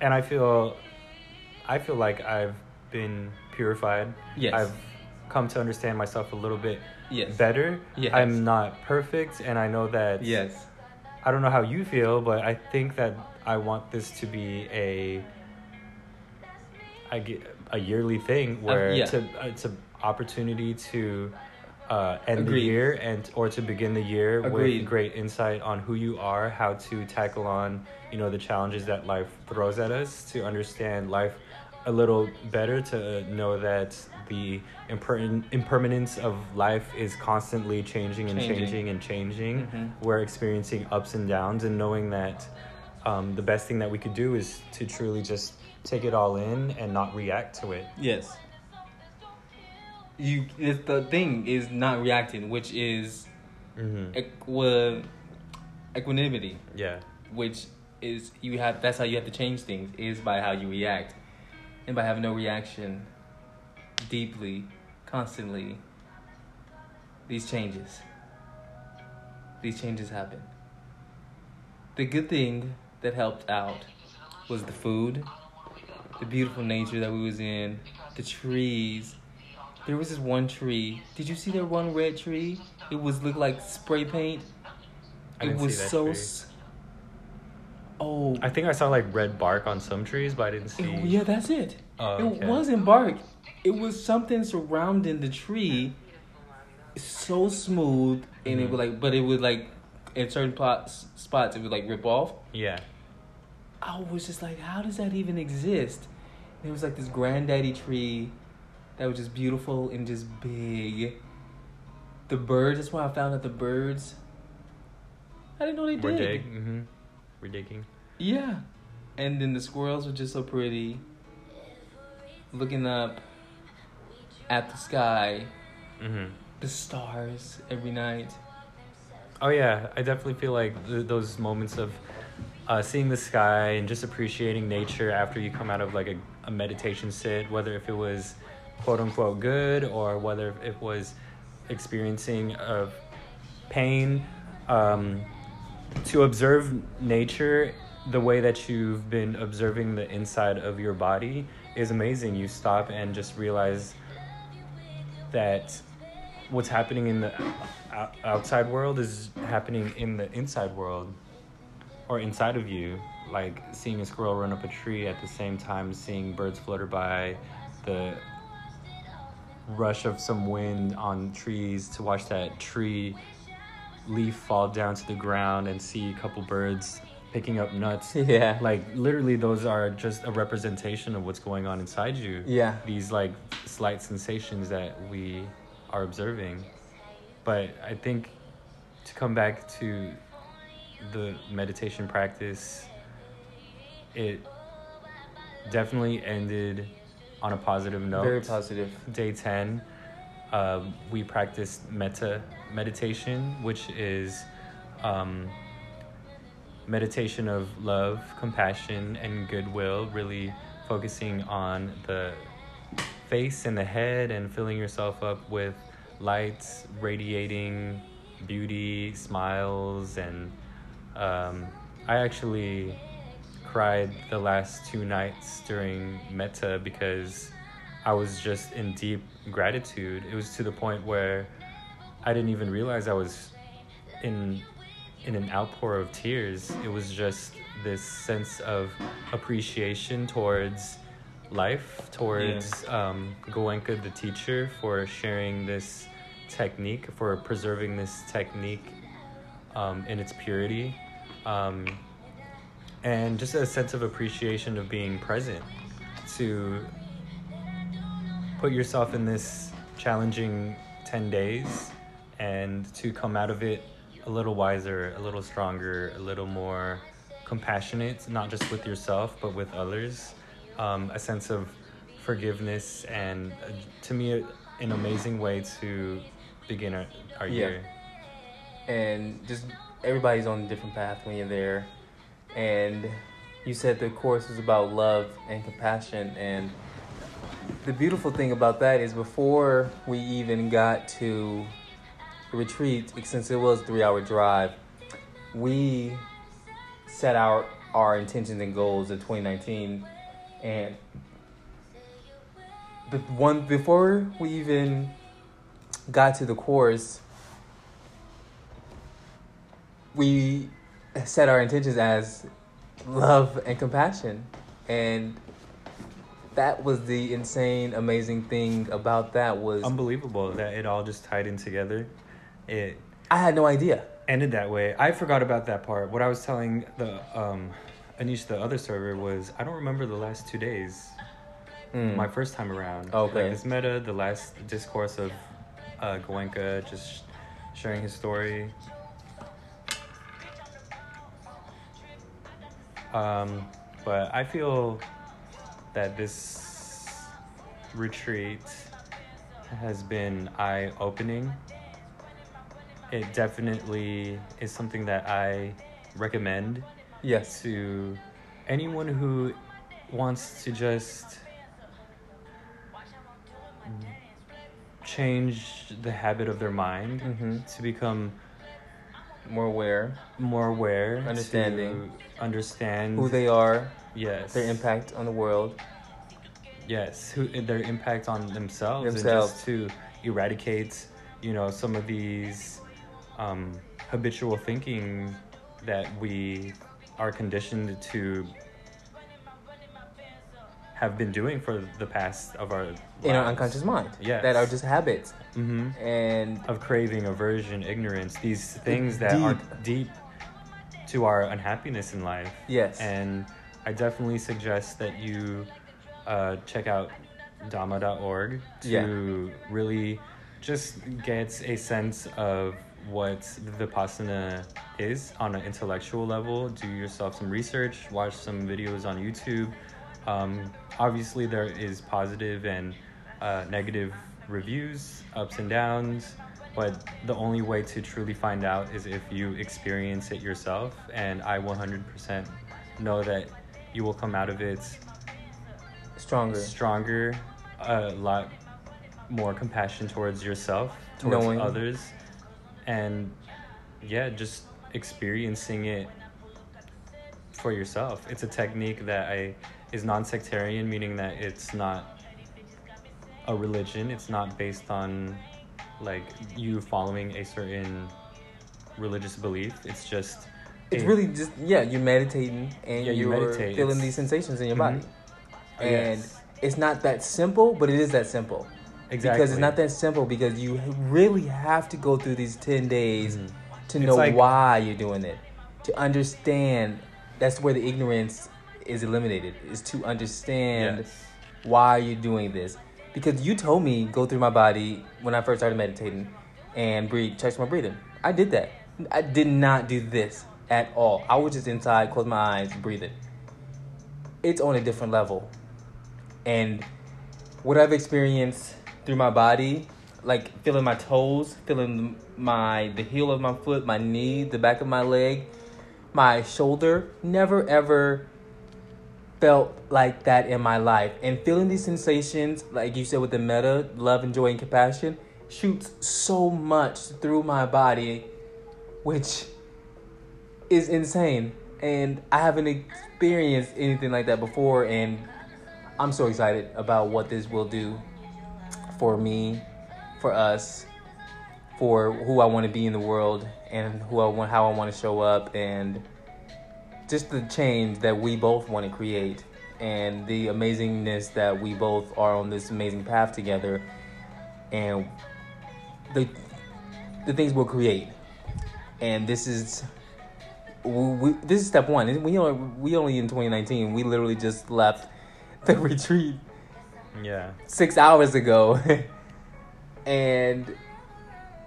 and i feel i feel like i've been purified Yes. i've come to understand myself a little bit yes better Yes. i'm not perfect and i know that yes i don't know how you feel but i think that i want this to be a I get a yearly thing uh, where yeah. it's a it's an opportunity to uh, end Agreed. the year and or to begin the year Agreed. with great insight on who you are, how to tackle on you know the challenges that life throws at us, to understand life a little better to know that the imper- impermanence of life is constantly changing and Changing. changing and changing. Mhm. We're experiencing ups and downs, and knowing that um, the best thing that we could do is to truly just take it all in and not react to it. Yes. You it's the thing is not reacting, which is Mm-hmm. equi- equanimity, Yeah. which is you have that's how you have to change things is by how you react. And by having no reaction deeply, constantly, these changes. These changes happen. The good thing that helped out was the food, the beautiful nature that we was in, the trees. There was this one tree. Did you see that one red tree? It was looked like spray paint. I it was see that so. S- oh, I think I saw like red bark on some trees, but I didn't see. it- yeah, that's it. Oh, It okay. wasn't bark. It was something surrounding the tree. So smooth, and it Mhm. would like, but it would like, in certain plots, spots, it would like rip off. Yeah. I was just like, how does that even exist? And it was like this granddaddy tree that was just beautiful and just big. The birds, that's why I found out the birds. I didn't know they We're did. dig. Mm-hmm. We're digging. Yeah. And then the squirrels were just so pretty. Looking up at the sky, Mm-hmm. the stars every night. Oh yeah, I definitely feel like th- those moments of uh, seeing the sky and just appreciating nature after you come out of like a, a meditation sit, whether if it was quote unquote good or whether it was experiencing of pain, um, to observe nature the way that you've been observing the inside of your body is amazing. You stop and just realize that what's happening in the outside world is happening in the inside world or inside of you like seeing a squirrel run up a tree at the same time seeing birds flutter by the rush of some wind on trees to watch that tree leaf fall down to the ground and see a couple birds picking up nuts Yeah. like literally those are just a representation of what's going on inside you Yeah. these like slight sensations that we are observing but i think to come back to the meditation practice it definitely ended on a positive note Very positive. day 10 uh, we practiced metta meditation which is um, meditation of love compassion and goodwill really focusing on the face and the head and filling yourself up with lights radiating beauty smiles and um, i actually cried the last two nights during metta because I was just in deep gratitude. It was to the point where I didn't even realize I was in in an outpour of tears. It was just this sense of appreciation towards life, towards um, Goenka, the teacher, for sharing this technique, for preserving this technique um, in its purity. Um, and just a sense of appreciation of being present to put yourself in this challenging 10 days and to come out of it a little wiser, a little stronger, a little more compassionate, not just with yourself, but with others. Um, a sense of forgiveness, and uh, to me, an amazing way to begin our, our Yeah. year. and just everybody's on a different path when you're there. And you said the course was about love and compassion. And the beautiful thing about that is before we even got to the retreat, since it was a three hour drive, we set out our intentions and goals in 2019. And the one before we even got to the course, we set our intentions as love and compassion and that was the insane amazing thing about that was Unbelievable that it all just tied in together. It i had no idea ended that way. I forgot about that part. What I was telling the um Anish, the other server, was I don't remember the last two days. Mm. My first time around. Okay. Like this metta, the last discourse of uh, Goenka just sharing his story. Um, but I feel that this retreat has been eye opening. It definitely is something that I recommend Yes. to anyone who wants to just change the habit of their mind Mm-hmm. to become More aware more aware, Understanding. understand who they are, yes, their impact on the world. yes, who their impact on themselves, Themselves. and just to eradicate, you know, some of these um, habitual thinking that we are conditioned to have been doing for the past of our In our unconscious mind. Yeah, That are just habits. Hmm And of craving, aversion, ignorance, these things that are deep to our unhappiness in life. yes. And I definitely suggest that you uh, check out Dhamma.org to Yeah. really just get a sense of what Vipassana is on an intellectual level. Do yourself some research, watch some videos on YouTube. Um, obviously, there is positive and uh, negative reviews, ups and downs, but the only way to truly find out is if you experience it yourself. And I 100% know that you will come out of it Stronger. stronger, a lot more compassion towards yourself, towards Knowing. others, and yeah, just experiencing it for yourself. It's a technique that I is non-sectarian, meaning that it's not a religion. It's not based on like you following a certain religious belief. It's just It's a- really just yeah, you're meditating and Yeah, you you're meditate. feeling these sensations in your Mhm. body. And Yes. it's not that simple, but it is that simple. exactly Because it's not that simple because you really have to go through these 10 days Mhm. to It's know like- why you're doing it. To understand that's where the ignorance is eliminated is to understand Yes. why you're doing this. Because you told me go through my body when I first started meditating and breathe, check my breathing. I did that. I did not do this at all. I was just inside, close my eyes, breathing. It's on a different level. And what I've experienced through my body, like feeling my toes, feeling my the heel of my foot, my knee, the back of my leg, my shoulder, never ever felt like that in my life. And feeling these sensations, like you said with the metta, love and joy and compassion, shoots so much through my body, which is insane. And I haven't experienced anything like that before, and I'm so excited about what this will do for me, for us, for who I want to be in the world, and who I want, how I want to show up, and just the change that we both want to create, and the amazingness that we both are on this amazing path together, and the the things we'll create. And this is we, this is step one. We only we only in 2019. We literally just left the retreat Yeah. six hours ago, and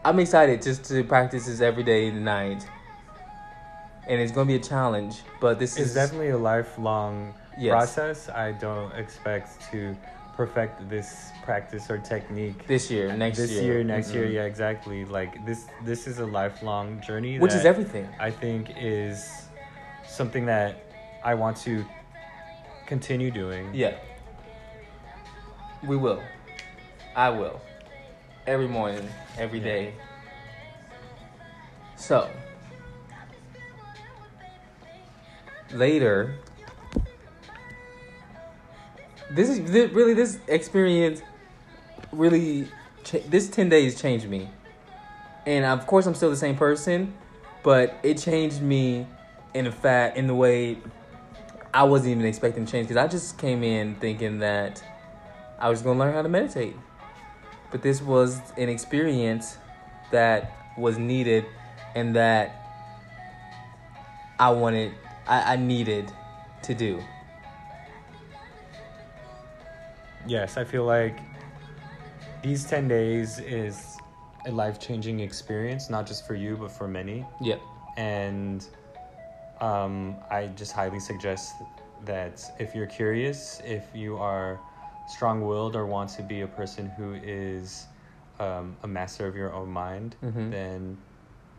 I'm excited just to practice this every day and night. And it's gonna be a challenge, but this It's is definitely a lifelong Yes. process. I don't expect to perfect this practice or technique this year, next year. this year, year, next year. Mhm. Yeah, exactly. Like this, this is a lifelong journey, which is everything. I think is something that I want to continue doing. Yeah, we will. I will. Every morning, every Yeah. day. So, later, this is thi- really this experience really cha- this 10 days changed me. And of course I'm still the same person, but it changed me in a fact in the way I wasn't even expecting change because I just came in thinking that I was going to learn how to meditate. But this was an experience that was needed and that I wanted, I, I needed to do. yes, I feel like these 10 days is a life changing experience, not just for you, but for many. Yep. And um, I just highly suggest that if you're curious, if you are strong willed or want to be a person who is um, a master of your own mind, Mhm. then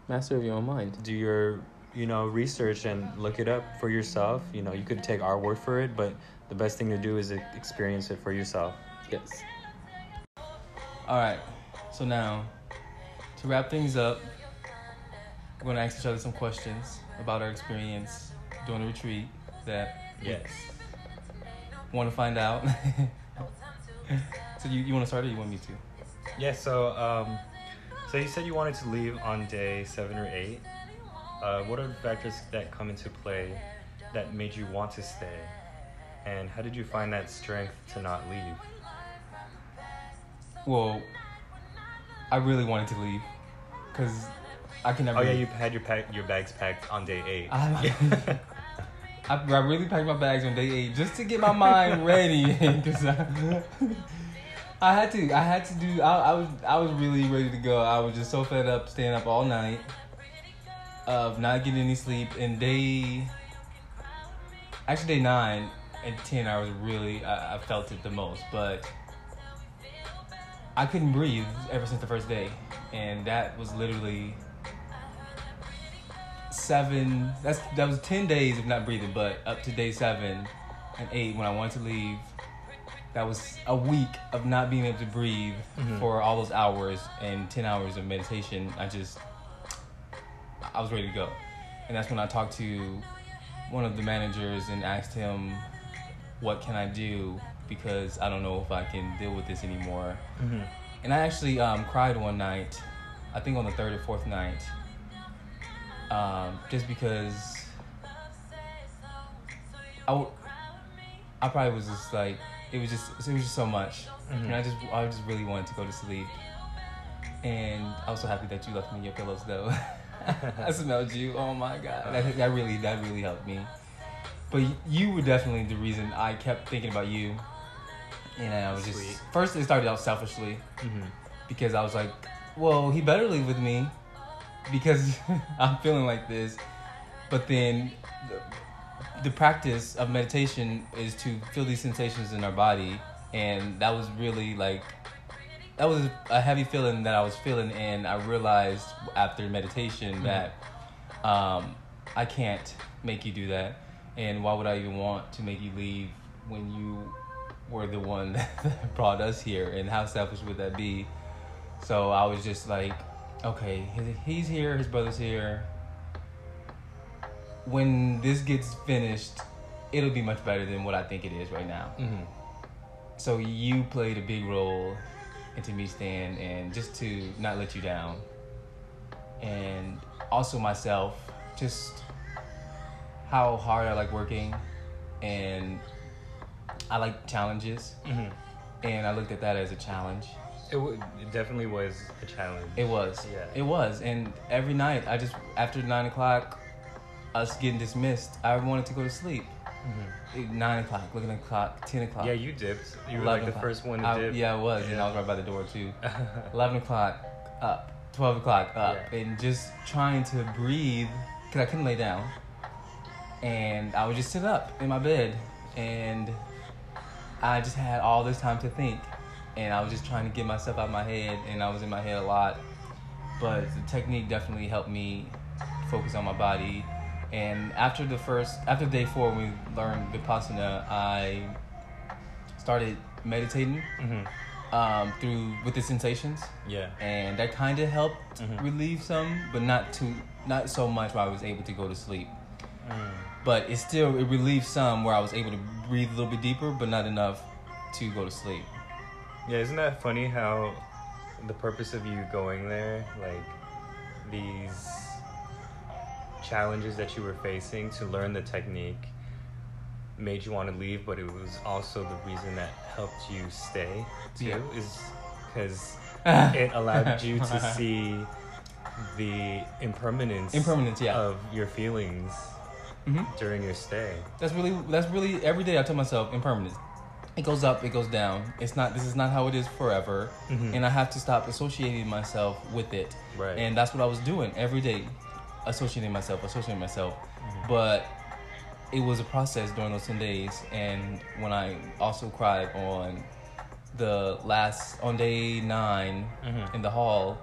Master of your own mind. do your you know research and look it up for yourself you know you could take our word for it but the best thing to do is e- experience it for yourself Yes. All right. So now, to wrap things up, we're gonna ask each other some questions about our experience during the retreat that yes want to find out. so you, you want to start or you want me to? yeah so um so you said you wanted to leave on day seven or eight uh, what are the factors that come into play that made you want to stay and how did you find that strength to not leave Well, I really wanted to leave because I can never. oh yeah you had your pack your bags packed on day eight I, I, I really packed my bags on day eight just to get my mind ready because I, I had to. I had to do. I, I was. I was really ready to go. I was just so fed up staying up all night, of not getting any sleep. And day, actually day nine and ten, I was really. I, I felt it the most, but. I couldn't breathe ever since the first day, and that was literally seven. That's that was ten days of not breathing, but up to day seven and eight when I wanted to leave. That was a week of not being able to breathe Mhm. for all those hours and ten hours of meditation. I just, I was ready to go, and that's when I talked to one of the managers and asked him, "What can I do?" Because I don't know if I can deal with this anymore. Mhm. And I actually um, cried one night, I think on the third or fourth night, um, just because I, w- I probably was just like it was just it was just so much, Mhm. and I just I just really wanted to go to sleep. And I was so happy that you left me your pillows though. I smelled you. Oh my god, that, that really that really helped me. But you were definitely the reason I kept thinking about you. And I was just first it started out selfishly Mhm. because I was like, well, he better leave with me because I'm feeling like this. But then the, the practice of meditation is to feel these sensations in our body. And that was really like, that was a heavy feeling that I was feeling. And I realized after meditation that um, I can't make you do that. And why would I even want to make you leave when you were the one that brought us here? And how selfish would that be? So I was just like, okay, he's here, his brother's here. When this gets finished, it'll be much better than what I think it is right now. Mhm. So you played a big role into me staying and just to not let you down. And also myself, just how hard I like working and I like challenges. Mhm. And I looked at that as a challenge. It, w- it definitely was a challenge. It was. Yeah. It was. And every night, I just, after nine o'clock, us getting dismissed, I wanted to go to sleep. Mhm. Nine o'clock, looking at the clock, 10 o'clock. Yeah, you dipped. You were 11 like the o'clock. first one to I- dip. Yeah, I was. And I was right by the door, too. 11 o'clock, up. 12 o'clock, up. Yeah. And just trying to breathe, because I couldn't lay down. And I would just sit up in my bed. And I just had all this time to think. And I was just trying to get myself out of my head. And I was in my head a lot. But the technique definitely helped me focus on my body. And after the first, after day four, when we learned Vipassana, I started meditating Mhm. um, through with the sensations, Yeah. and that kind of helped Mhm. relieve some, but not too, not so much where I was able to go to sleep. Mm. But it still it relieved some where I was able to breathe a little bit deeper, but not enough to go to sleep. Yeah, isn't that funny how the purpose of you going there, like these challenges that you were facing to learn the technique, made you want to leave, but it was also the reason that helped you stay too, Yeah. is because it allowed you to see the impermanence, Impermanence, yeah. of your feelings hmm during your stay. That's really that's really every day I tell myself impermanence, it goes up, it goes down. It's not. This is not how it is forever, Mhm. and I have to stop associating myself with it. Right. And that's what I was doing every day, associating myself, associating myself. Mm-hmm. But it was a process during those ten days, and when I also cried on the last on day 9 Mhm. in the hall,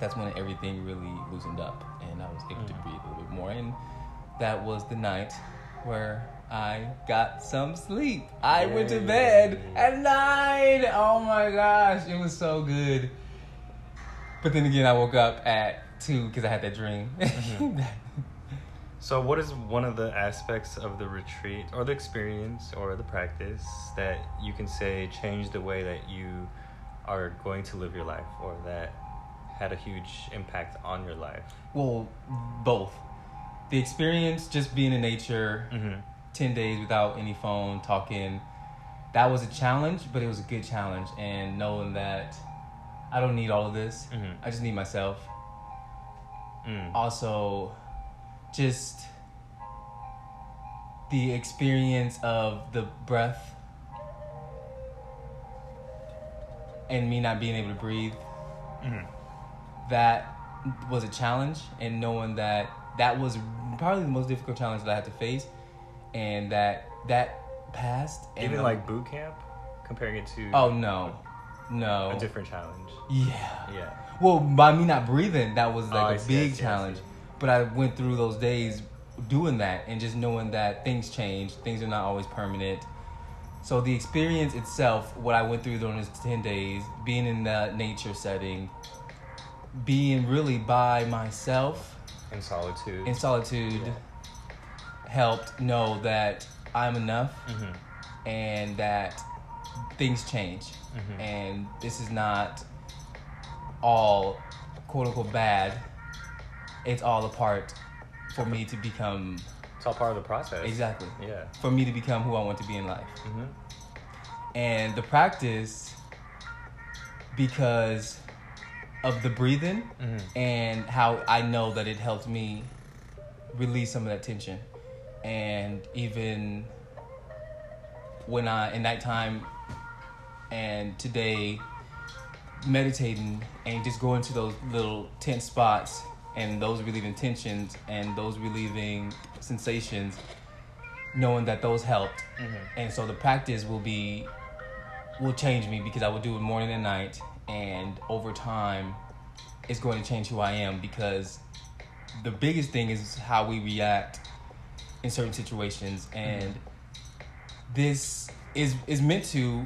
that's when everything really loosened up, and I was able to Mm. breathe a little bit more. And that was the night where I got some sleep. I went to bed at nine. Oh my gosh, it was so good. But then again, I woke up at two because I had that dream. Mm-hmm. So, what is one of the aspects of the retreat or the experience or the practice that you can say changed the way that you are going to live your life or that had a huge impact on your life? well, both. The experience, just being in nature, Mm-hmm. 10 days without any phone, talking, that was a challenge, but it was a good challenge. And knowing that I don't need all of this, Mhm. I just need myself. Mm. also just the experience of the breath and me not being able to breathe Mhm. that was a challenge and knowing that that was probably the most difficult challenge that I had to face and that that passed and Even like boot camp, comparing it to oh no no a different challenge. yeah Yeah. Well, by me not breathing, that was Oh, like a see, big challenge. But I went through those days doing that and just knowing that things change, things are not always permanent. So the experience itself, what I went through during those ten days, being in that nature setting, being really by myself In solitude. in solitude, helped know that I'm enough hmm and that things change Mhm. and this is not all quote unquote bad it's all a part for me to become It's all part of the process. exactly Yeah. for me to become who i want to be in life hmm and the practice because of the breathing hmm and how I know that it helped me release some of that tension. And even when I, in nighttime and today, meditating and just going to those little tense spots and those relieving tensions and those relieving sensations, knowing that those helped. hmm And so the practice will be will change me because I will do it morning and night. And over time it's going to change who I am because the biggest thing is how we react in certain situations. And this is is meant to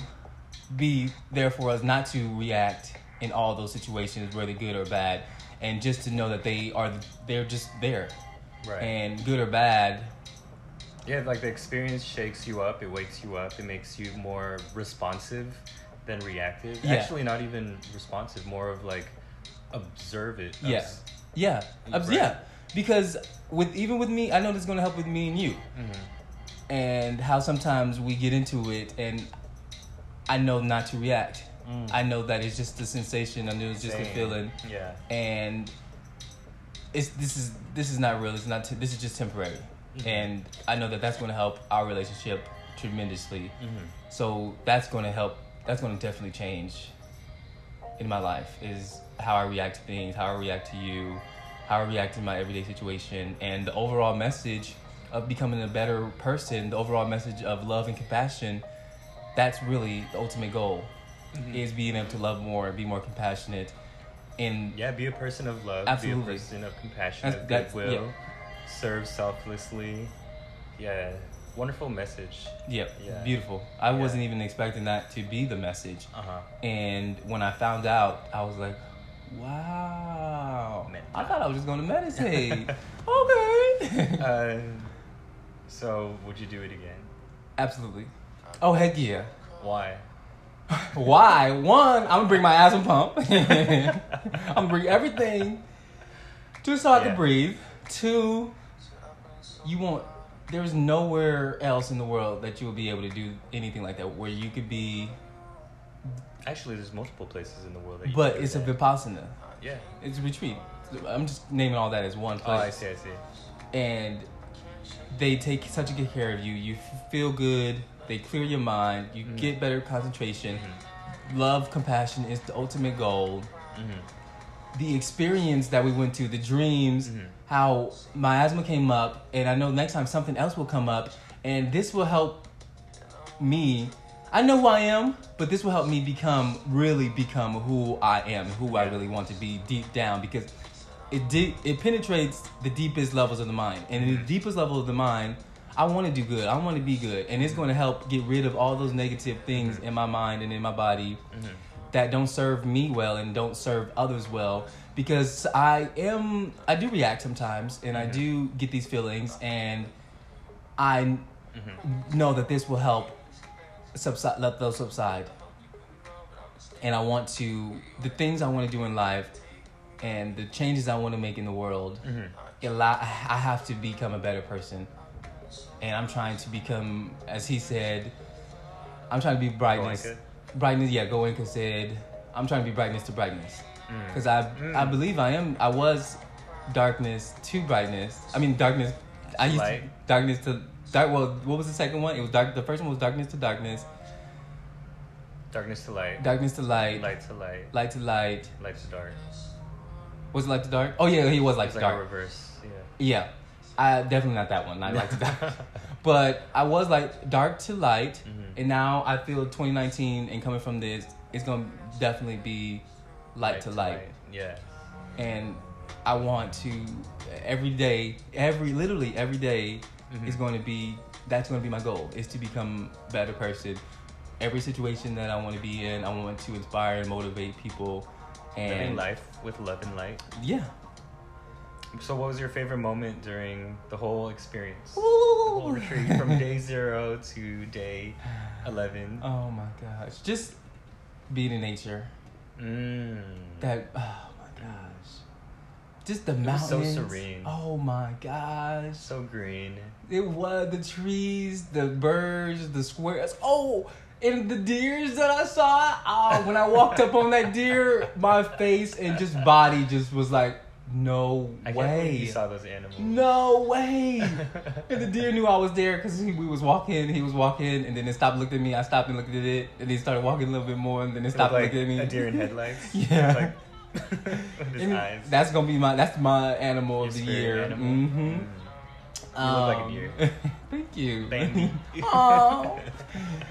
be there for us not to react in all those situations whether good or bad and just to know that they are they're just there Right. and good or bad Yeah, like the experience shakes you up, it wakes you up, it makes you more responsive than reactive. Yeah. Actually, not even responsive, more of like observe it. Yeah, yeah, Uh, Right. yeah. Because with even with me, I know this is gonna help with me and you, hmm and how sometimes we get into it, and I know not to react. Mm. I know that it's just a sensation. I know it's just a feeling, Yeah. and it's this is this is not real. It's not. T- this is just temporary, Mhm. and I know that that's gonna help our relationship tremendously. hmm So that's going to help. That's going to definitely change in my life is how I react to things, how I react to you, how I react in my everyday situation, and the overall message of becoming a better person. The overall message of love and compassion. That's really the ultimate goal. Mhm. Is being able to love more, be more compassionate, and Yeah, be a person of love. Absolutely. Be a person of compassion, That's- of goodwill. yeah. Serve selflessly. Yeah, wonderful message. yep, Yeah. beautiful. I Yeah. wasn't even expecting that to be the message. Uh huh. And when I found out, I was like, wow. Med- I thought I was just going to meditate. okay. uh, so, would you do it again? Absolutely. Oh, heck yeah. Why? Why? One, I'm to bring my ass and pump. I'm to bring everything just so I Yeah. can breathe. Two, you won't, there's nowhere else in the world that you will be able to do anything like that where you could be, Actually, there's multiple places in the world that you but can do it's a that. vipassana. Yeah. It's a retreat. I'm just naming all that as one Oh, place. I see, I see. and they take such a good care of you. You f- feel good They clear your mind. You Mhm. get better concentration. Mhm. Love, compassion is the ultimate goal. Mhm. The experience that we went to, the dreams, Mhm. how my asthma came up, and I know next time something else will come up, and this will help me. I know who I am, but this will help me become really become who I am, who I really want to be deep down, because it de- it penetrates the deepest levels of the mind, and in the Mhm. deepest level of the mind, I want to do good. I want to be good, and it's going to help get rid of all those negative things Mhm. in my mind and in my body Mhm. that don't serve me well and don't serve others well because I am I do react sometimes and I Mhm. do get these feelings and I Mhm. know that this will help subside let those subside and I want to the things I want to do in life and the changes I want to make in the world Mhm. I have to become a better person. And I'm trying to become, as he said, I'm trying to be brightness. Goenka? Brightness, yeah, Goenka said, I'm trying to be brightness to brightness. Mm. Because I, Mm. I believe I am, I was darkness to brightness. I mean, darkness, I used Light. to, darkness to, dark, well, what was the second one? It was dark, the first one was darkness to darkness, Darkness to light. darkness to light, Light to light. light to light. Light to dark. Was it light to dark? Oh, yeah, he was light It's to like dark. reverse. Yeah. Yeah, I definitely not that one. I like dark, but I was like dark to light, Mhm. and now I feel 2019 and coming from this, it's gonna definitely be light, to light. Yeah. and I want to every day, every literally every day Mhm. is going to be that's going to be my goal is to become a better person. Every situation that I want to be in, I want to inspire and motivate people. Living life with love and light. yeah, So, what was your favorite moment during the whole experience? The whole retreat from day zero to day 11. Oh my gosh, just being in nature. Mm. That oh my gosh, just the so mountains. serene. Oh my gosh. So green. It was the trees, the birds, the squares. Oh, and the deers that I saw. Oh, when I walked up on that deer, my face and just body just was like, no I way. you saw those animals. No way. and the deer knew I was there because we was walking. He was walking, and then it stopped, looked at me. I stopped and looked at it, and then started walking a little bit more, and then it It stopped, looked like looked at me. a deer in headlights. Yeah. Like, his eyes. That's gonna be my. That's my animal Your of the year. Mm-hmm. Mm. You look like a Um, deer. Thank you. Bambi. Aw.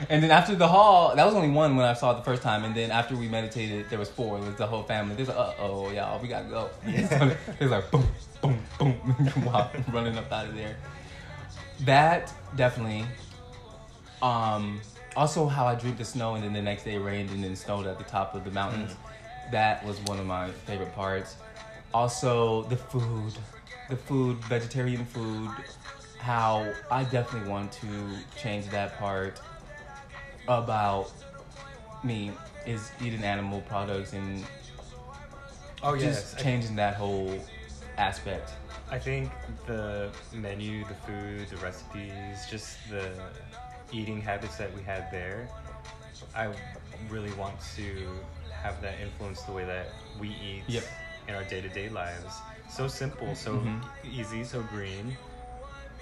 and then after the hall, that was only one when I saw it the first time. And then after we meditated, there was four. It was the whole family. There's like, uh oh, y'all, we gotta go. There's like boom, boom, boom, wow, running up out of there. That definitely. Um. Also, how I dreamed the snow, and then the next day it rained, and then snowed at the top of the mountains. That was one of my favorite parts. Also, the food, the food, vegetarian food. How I definitely want to change that part about me is eating animal products and Oh just yes, I- changing that whole aspect. I think the menu, the food, the recipes, just the eating habits that we had there, I really want to have that influence the way that we eat Yep. in our day to day lives. So simple, so Mhm. easy, so green,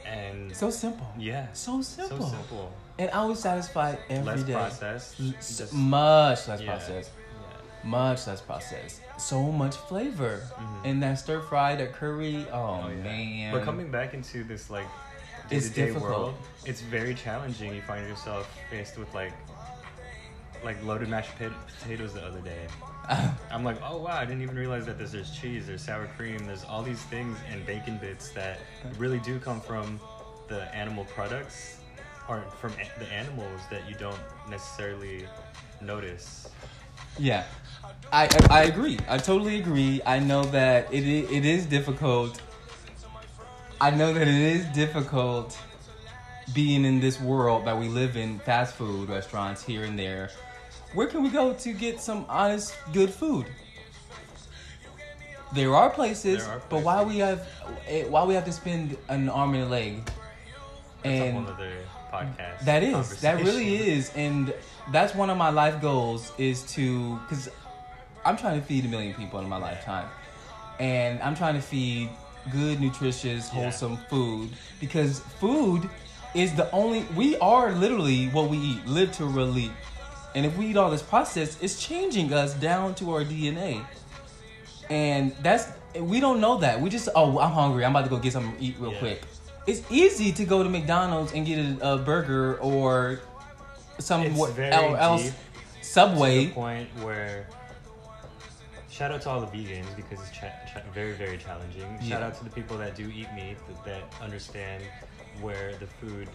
and So simple. yeah, So simple. so simple. And I was satisfied every day. Less processed, L- s- just- much less yeah, processed. yeah. Much less processed. So much flavor. Mhm. And that stir fry, that curry. Oh, Oh, yeah. man. But coming back into this like day-to-day world, it's very challenging. You find yourself faced with like like loaded mashed potatoes the other day. I'm like, oh wow, I didn't even realize that there's, there's cheese, there's sour cream, there's all these things and bacon bits that really do come from the animal products or from a- the animals that you don't necessarily notice. Yeah, I, I I agree. I totally agree. I know that it i- it is difficult. I know that it is difficult being in this world that we live in. Fast food restaurants here and there. Where can we go to get some honest, good food? There are places, There are but why we have eh, why we have to spend an arm and a leg? That's And podcast. that is. That really is. And that's one of my life goals is to, because I'm trying to feed a million people in my lifetime. And I'm trying to feed good, nutritious, Yeah. wholesome food. Because food is the only we are literally what we eat, literally. And if we eat all this processed, it's changing us down to our DNA. And that's we don't know that. We just oh I'm hungry. I'm about to go get something to eat real Yeah. quick. It's easy to go to McDonald's and get a, a burger or some It's what very el- else Subway. the point where shout out to all the vegans because it's cha- cha- very very challenging shout out to the people that do eat meat that, that understand where the food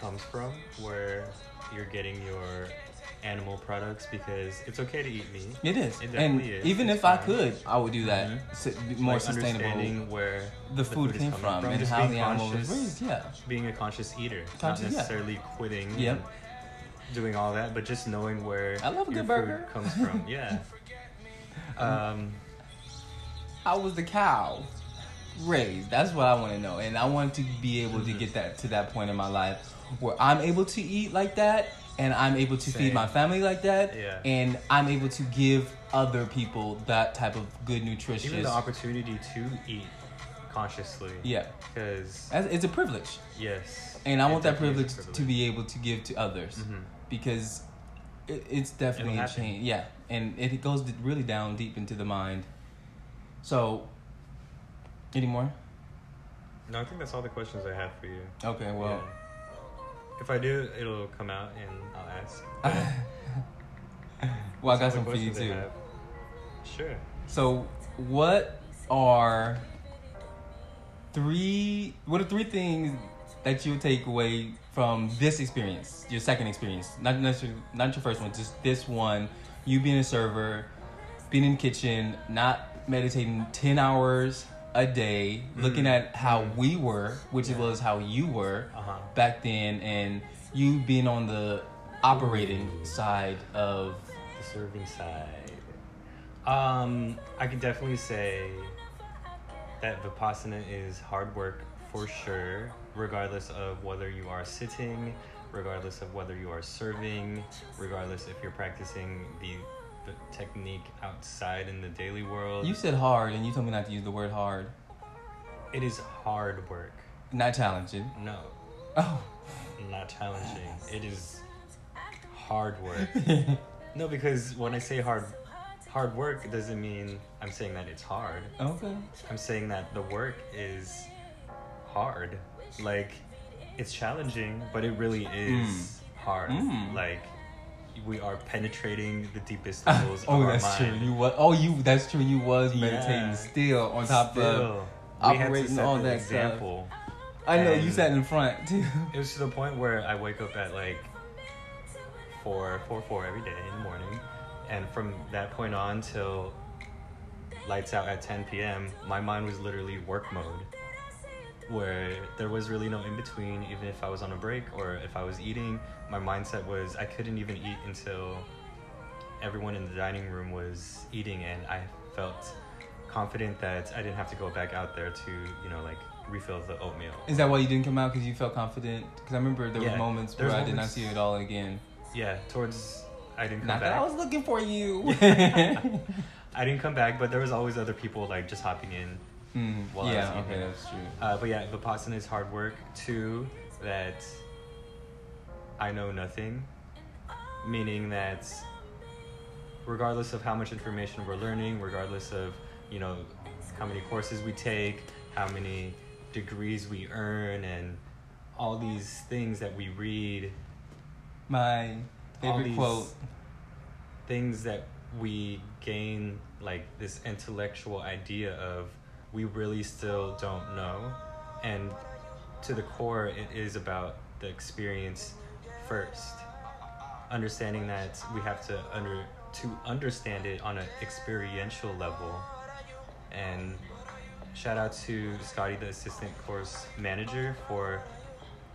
comes from where you're getting your animal products because it's okay to eat meat It is, It and definitely is. even It's if I could, I would do that. Mhm. S- more Like, sustainable. understanding where The food is came coming from, and just how being the animal was conscious- raised. Yeah, being a conscious eater Conscious, not yeah. necessarily quitting Yep. and doing all that but just knowing where I love a good burger. food comes from yeah um how was the cow raised? That's what I want to know, and I want to be able to Mhm. get that to that point in my life where I'm able to eat like that, and I'm able to feed my family like that, Yeah. and I'm able to give other people that type of good nutrition. even the opportunity to eat consciously yeah, because it's a privilege, yes and I want that definitely privilege, to be able to give to others. Mhm. because it, it's definitely a change. Yeah, and it goes really down deep into the mind. So, any more? no i think that's all the questions i have for you Okay, well, Yeah. If i do it'll come out and i'll ask well, I got some for you too. sure So, what are three? What are three things that you take away from this experience, your second experience, not necessarily not your first one, just this one? You being a server, being in the kitchen, not meditating ten hours a day, looking Mhm. at how Mhm. we were, which Yeah. was how you were uh-huh back then, and you being on the operating side of the serving side um i can definitely say that vipassana is hard work for sure regardless of whether you are sitting regardless of whether you are serving regardless if you're practicing the, the technique outside in the daily world You said hard, and you told me not to use the word hard. it is hard work Not challenging. no Oh. not challenging it is hard work no because when i say hard hard work it doesn't mean i'm saying that it's hard okay. I'm saying that the work is hard. Like, it's challenging, but it really is hard. Mm. Like, we are penetrating the deepest levels oh, of our that's true. You was. Oh, you. That's true. You was Yeah. meditating still on top of. Still, to operating the that stuff. example. I know you sat in front too. It was to the point where I wake up at like four, four, four every day in the morning, and from that point on till lights out at 10 p.m., my mind was literally work mode, where there was really no in between. Even if I was on a break or if I was eating, my mindset was I couldn't even eat until everyone in the dining room was eating, and I felt confident that I didn't have to go back out there to, you know, like refill the oatmeal. Is that why you didn't come out? Because you felt confident? Because I remember there Yeah, were moments where I did not see you at all again. Yeah, towards I didn't come Not back. I was looking for you. I didn't come back, but there was always other people like just hopping in. Mm, While I yeah. was Okay, eating. that's true. Uh, but yeah, Vipassana is hard work. Two, that I know nothing, meaning that regardless of how much information we're learning, regardless of you know how many courses we take, how many degrees we earn, and all these things that we read, My all favorite these quote. things that we gain like this intellectual idea of we really still don't know and to the core it is about the experience first understanding that we have to under to understand it on an experiential level. And shout out to Scotty the assistant course manager for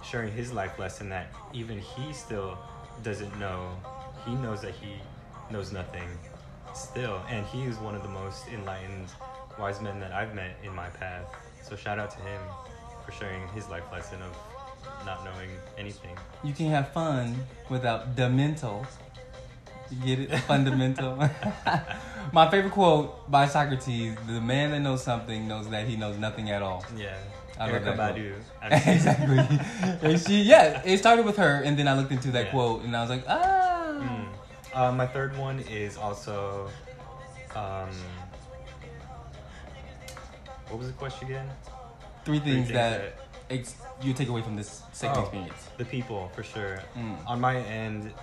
sharing his life lesson that even he still doesn't know. He knows that he knows nothing still. And he is one of the most enlightened wise men that I've met in my path. So shout out to him for sharing his life lesson of not knowing anything You can have fun without the mental. You get it? Fundamental. My favorite quote by Socrates the man that knows something knows that he knows nothing at all. yeah I Erykah that Badu. exactly. And she, yeah, it started with her, and then I looked into that Yeah. quote, and I was like, ah. Mm. Uh, my third one is also. Um, what was the question again? Three Three things that ex- you take away from this second Oh. experience. The people, for sure. Mm. On my end,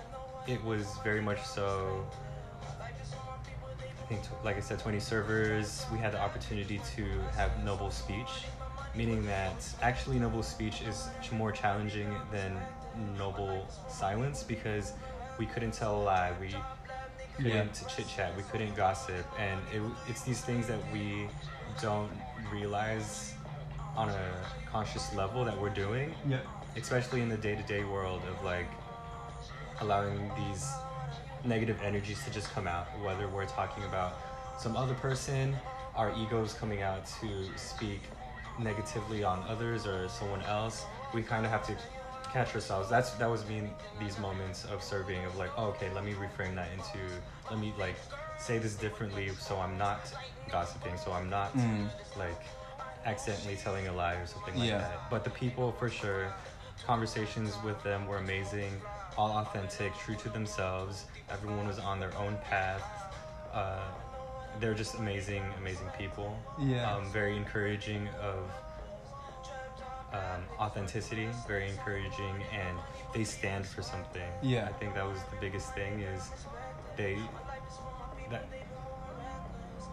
it was very much so. I think, like I said, 20 servers. We had the opportunity to have noble speech, meaning that actually noble speech is more challenging than noble silence because we couldn't tell a lie. We couldn't chit chat. We couldn't gossip, and it, it's these things that we don't realize on a conscious level that we're doing Yeah. especially in the day-to-day world of like allowing these negative energies to just come out whether we're talking about some other person our egos coming out to speak negatively on others or someone else we kind of have to catch ourselves that's that was me in these moments of serving of like oh, okay let me reframe that into let me like say this differently so i'm not gossiping so i'm not Mm. like accidentally telling a lie or something like Yeah. that. But the people, for sure, conversations with them were amazing, all authentic, true to themselves. Everyone was on their own path. Uh, they're just amazing, amazing people. Yeah. Um, very encouraging of um, authenticity, very encouraging, and they stand for something. Yeah. I think that was the biggest thing is they that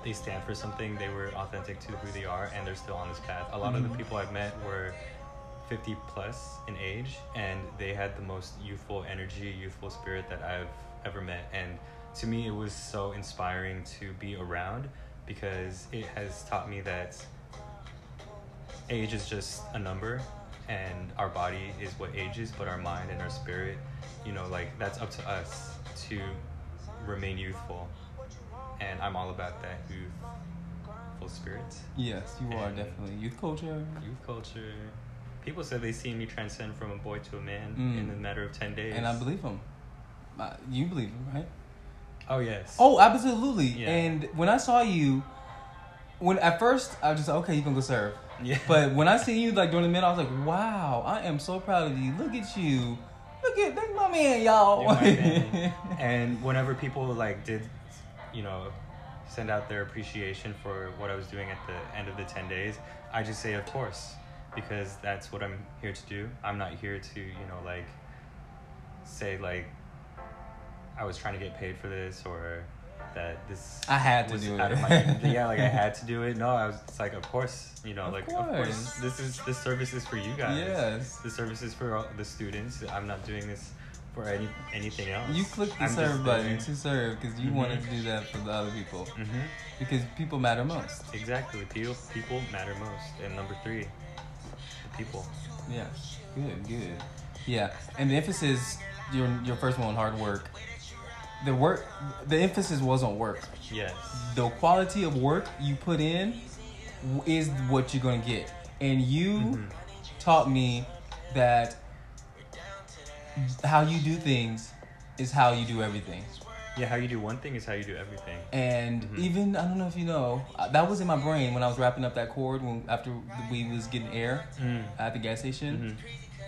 they stand for something. They were authentic to who they are, and they're still on this path. A lot of Mhm. the people I've met were 50 plus in age, and they had the most youthful energy, youthful spirit that I've ever met. And to me, it was so inspiring to be around because it has taught me that age is just a number and our body is what ages but our mind and our spirit you know like that's up to us to remain youthful and i'm all about that youthful spirit Yes, you are definitely youth culture. youth culture people said they seen me transcend from a boy to a man Mm. in a matter of 10 days And I believe him. Uh, You believe them, right? oh yes Oh, absolutely. Yeah. And when I saw you, when at first I was just like, okay, you can go serve. yeah But when I seen you like during the minute, I was like, wow, I am so proud of you. Look at you. Look at that's my man, y'all. My man. and whenever people like did you know send out their appreciation for what i was doing at the end of the 10 days i just say of course because that's what i'm here to do i'm not here to you know like say like i was trying to get paid for this or that this I had to do it. my yeah like i had to do it no i was it's like of course you know Of like of course course. this is this service is for you guys Yes. the service is for all the students i'm not doing this for any anything else You clicked the I'm serve button to serve because you Mhm. wanted to do that for the other people. hmm Because people matter most. Exactly. People, people matter most. And number three, the people. Yeah. Good, good. Yeah. And the emphasis, your your first one, hard work. The work, the emphasis was on work. Yes. the quality of work you put in is what you're gonna get. And you Mhm. taught me that how you do things is how you do everything. Yeah, how you do one thing is how you do everything. And Mhm. even I don't know if you know, uh, that was in my brain when I was wrapping up that cord when after we was getting air Mm. at the gas station. Mhm.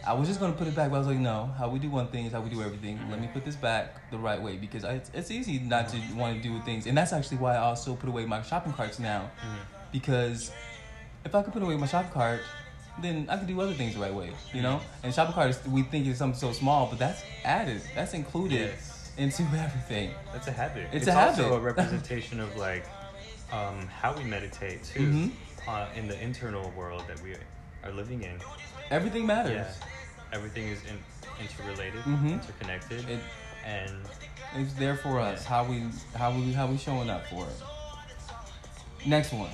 I was just gonna put it back, but I was like, no. How we do one thing is how we do everything. Let me put this back the right way because I, it's, it's easy not to want to do things, and that's actually why I also put away my shopping carts now. Mhm. Because if I could put away my shopping cart, then I can do other things the right way. You know, and shopping cart is we think is something so small, but that's added. That's included Yes. into everything. That's a habit. It's It's, a also habit. a representation of like um, how we meditate too Mhm. uh, in the internal world that we are living in. Everything matters. Yeah. Everything is in, interrelated, Mhm. interconnected, It, and it's there for us. Yeah. How we how we how we showing up for it. Next one.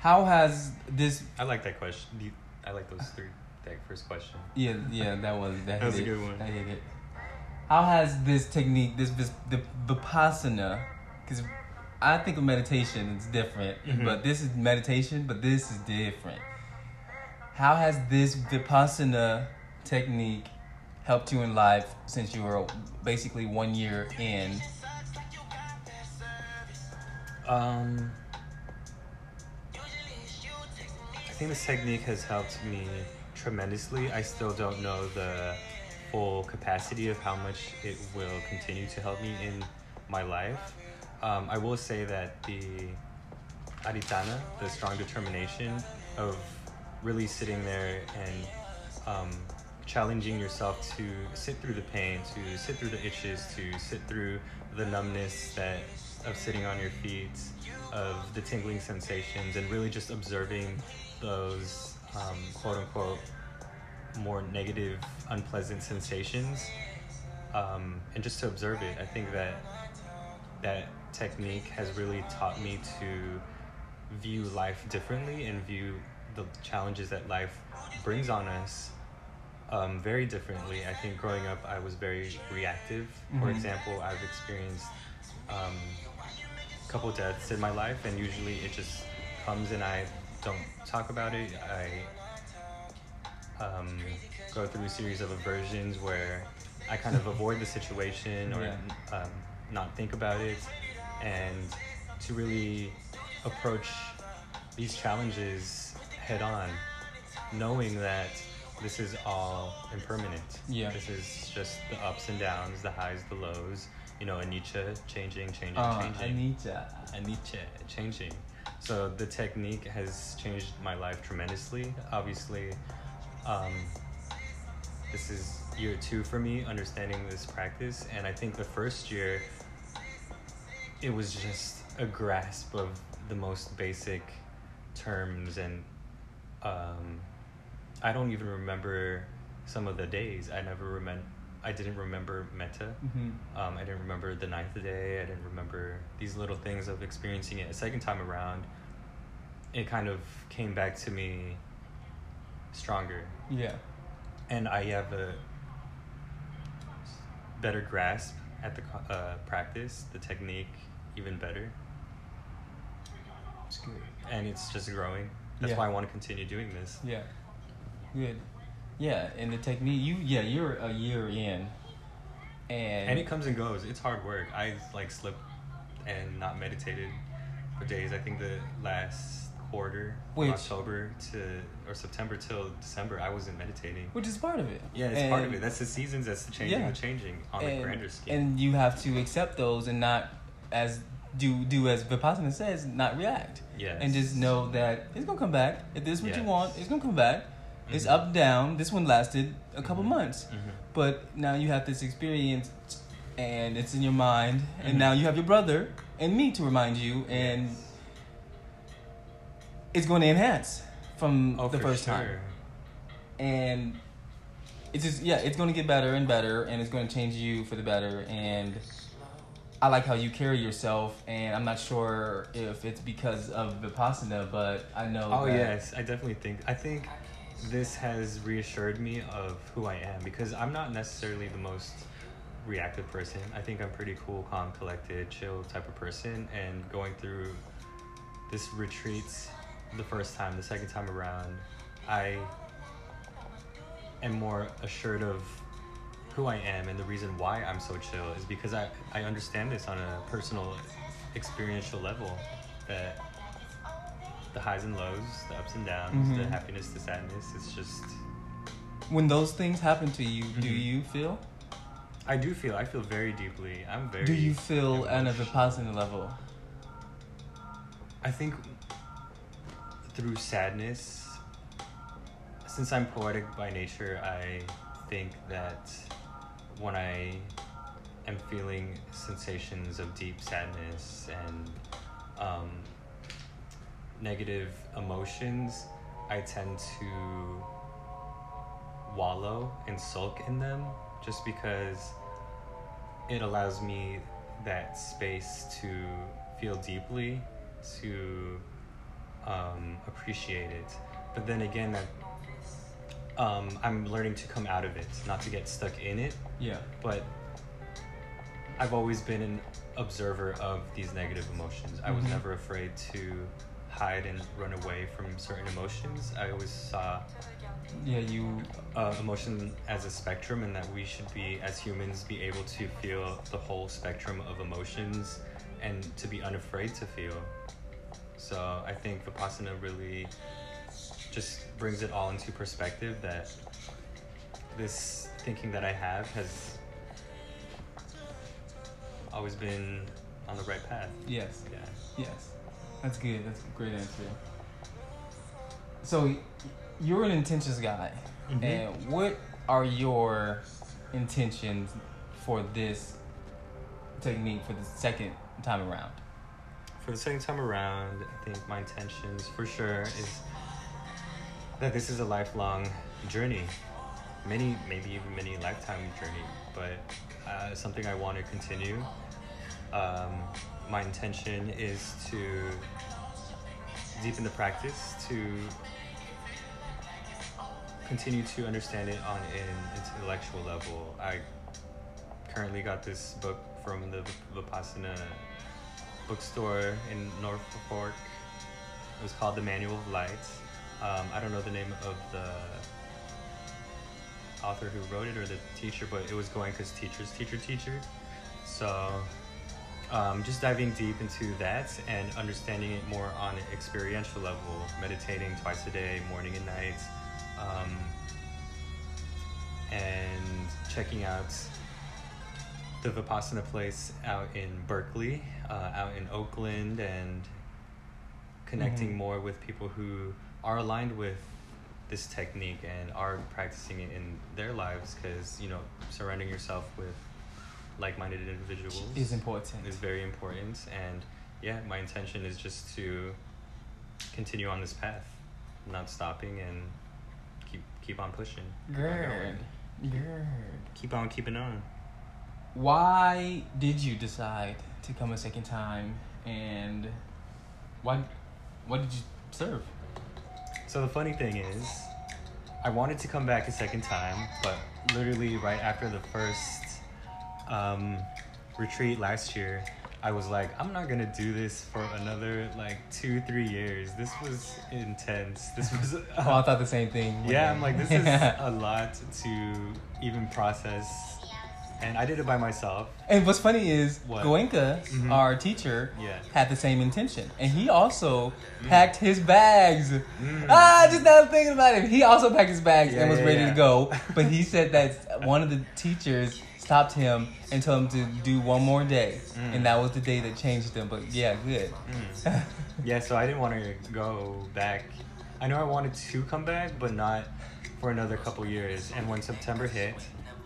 How has this? I like that question. You- I like those three. That first question. Yeah, yeah, that was that, That was hit a it. good one. That hit it. How has this technique, this, this the vipassana, because I think of meditation, it's different, Mhm. but this is meditation, but this is different. How has this vipassana technique helped you in life since you were basically one year in? Um, think this technique has helped me tremendously. I still don't know the full capacity of how much it will continue to help me in my life. Um, I will say that the adhitthana, the strong determination of really sitting there and um, challenging yourself to sit through the pain, to sit through the itches, to sit through the numbness that of sitting on your feet, of the tingling sensations, and really just observing those um, quote unquote more negative, unpleasant sensations, um, and just to observe it. I think that that technique has really taught me to view life differently and view the challenges that life brings on us um, very differently. I think growing up, I was very reactive. For Mhm. example, I've experienced um, a couple deaths in my life, and usually it just comes and I don't talk about it. I um, go through a series of aversions where I kind of avoid the situation or Yeah. um, not think about it, and to really approach these challenges head on, knowing that this is all impermanent. Yeah. This is just the ups and downs, the highs, the lows. You know, Anicca changing, changing, Uh, changing. Anita. Anicca changing. So the technique has changed my life tremendously. Obviously, um, this is year two for me understanding this practice, and I think the first year it was just a grasp of the most basic terms, and um, I don't even remember some of the days. I never remember. I didn't remember metta. hmm Um, I didn't remember the ninth day. I didn't remember these little things of experiencing it a second time around. It kind of came back to me stronger, Yeah. and I have a better grasp at the uh, practice, the technique, even better, It's and it's just growing. That's Yeah. why I want to continue doing this. Yeah. Good. Yeah, and the technique you yeah, you're a year in. And, And it comes and goes. It's hard work. I like slipped and not meditated for days. I think the last quarter, Which- October to or September till December, I wasn't meditating. which is part of it. Yeah, it's part of it. That's the seasons. That's the changing. Yeah. The changing on and, a grander scale. And you have to accept those and not as do do as Vipassana says, not react. Yeah. And just know that it's gonna come back. If this is what you want, it's gonna come back. It's Mhm. up down. This one lasted a couple Mhm. months. Mhm. But now you have this experience and it's in your mind and Mhm. now you have your brother and me to remind you and Yes. it's going to enhance from oh, the first sure. time. And it's just yeah, it's going to get better and better and it's going to change you for the better and I like how you carry yourself and I'm not sure if it's because of Vipassana, but I know Oh yes, I definitely think. I think this has reassured me of who I am because I'm not necessarily the most reactive person. I think I'm pretty cool, calm, collected, chill type of person. And going through this retreat the first time, the second time around, I am more assured of who I am and the reason why I'm so chill is because I, I understand this on a personal experiential level that the highs and lows, the ups and downs, the Mhm. happiness, the sadness, it's just When those things happen to you, do Mhm. you feel? I do feel I feel very deeply. I'm very Do you feel on a. Vipassana level? I think through sadness, since I'm poetic by nature, I think that when I am feeling sensations of deep sadness and um, negative emotions, I tend to wallow and sulk in them just because it allows me that space to feel deeply, to um, appreciate it. But then again, that um, I'm learning to come out of it, not to get stuck in it. Yeah. But I've always been an observer of these negative emotions. I was Mhm. never afraid to hide and run away from certain emotions. I always saw Yeah, you uh, emotion as a spectrum and that we should be as humans be able to feel the whole spectrum of emotions and to be unafraid to feel so i think vipassana really just brings it all into perspective that this thinking that I have has always been on the right path. Yes. Yeah. Yes. That's good. That's a great answer. So you're an intentions guy. Mhm. And what are your intentions for this technique for the second time around? For the second time around, I think my intentions for sure is that this is a lifelong journey. Many, maybe even many lifetime journey, but uh, something I want to continue. Um, my intention is to deepen the practice, to continue to understand it on an intellectual level. I currently got this book from the Vipassana bookstore in North Fork. It was called The Manual of Light. Um, I don't know the name of the author who wrote it or the teacher, but it was Goenka's teacher's teacher teacher. So um, just diving deep into that and understanding it more on an experiential level, meditating twice a day, morning and night, um, and checking out the Vipassana place out in Berkeley, uh, out in Oakland, and connecting Mhm. more with people who are aligned with this technique and are practicing it in their lives because, you know, surrounding yourself with like minded individuals Is important. is very important. And yeah, my intention is just to continue on this path, not stopping and keep keep on pushing. keep on. Good. Good. Keep on keeping on. Why did you decide to come a second time and why why did you serve? So the funny thing is, I wanted to come back a second time, but literally right after the first um, retreat last year, I was like, I'm not gonna do this for another like two, three years. This was intense. This was. Oh, I thought the same thing. yeah, I'm like, this is a lot to even process, and I did it by myself. And what's funny is What? Goenka, Mhm. our teacher, Yeah. had the same intention, and he also packed his bags. Mm. Ah, just now thinking about it, he also packed his bags Yeah, and was yeah, ready yeah. to go. But he said that one of the teachers stopped him and told him to do one more day, Mm. and that was the day that changed him. But yeah, good. Mm. Yeah, so I didn't want to go back. I know I wanted to come back, but not for another couple years. And when September hit,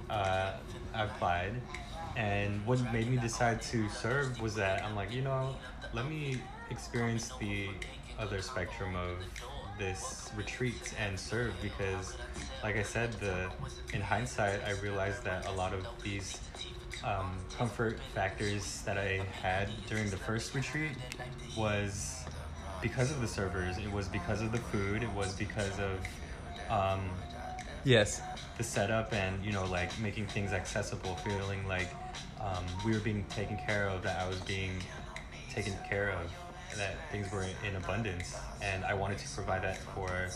uh, I applied. And what made me decide to serve was that I'm like, you know, let me experience the other spectrum of this retreat and serve because, like I said, the in hindsight, I realized that a lot of these um, comfort factors that I had during the first retreat was because of the servers. It was because of the food. It was because of um, yes. the setup and you know like making things accessible, feeling like um, we were being taken care of, that I was being taken care of, that things were in abundance, and I wanted to provide that for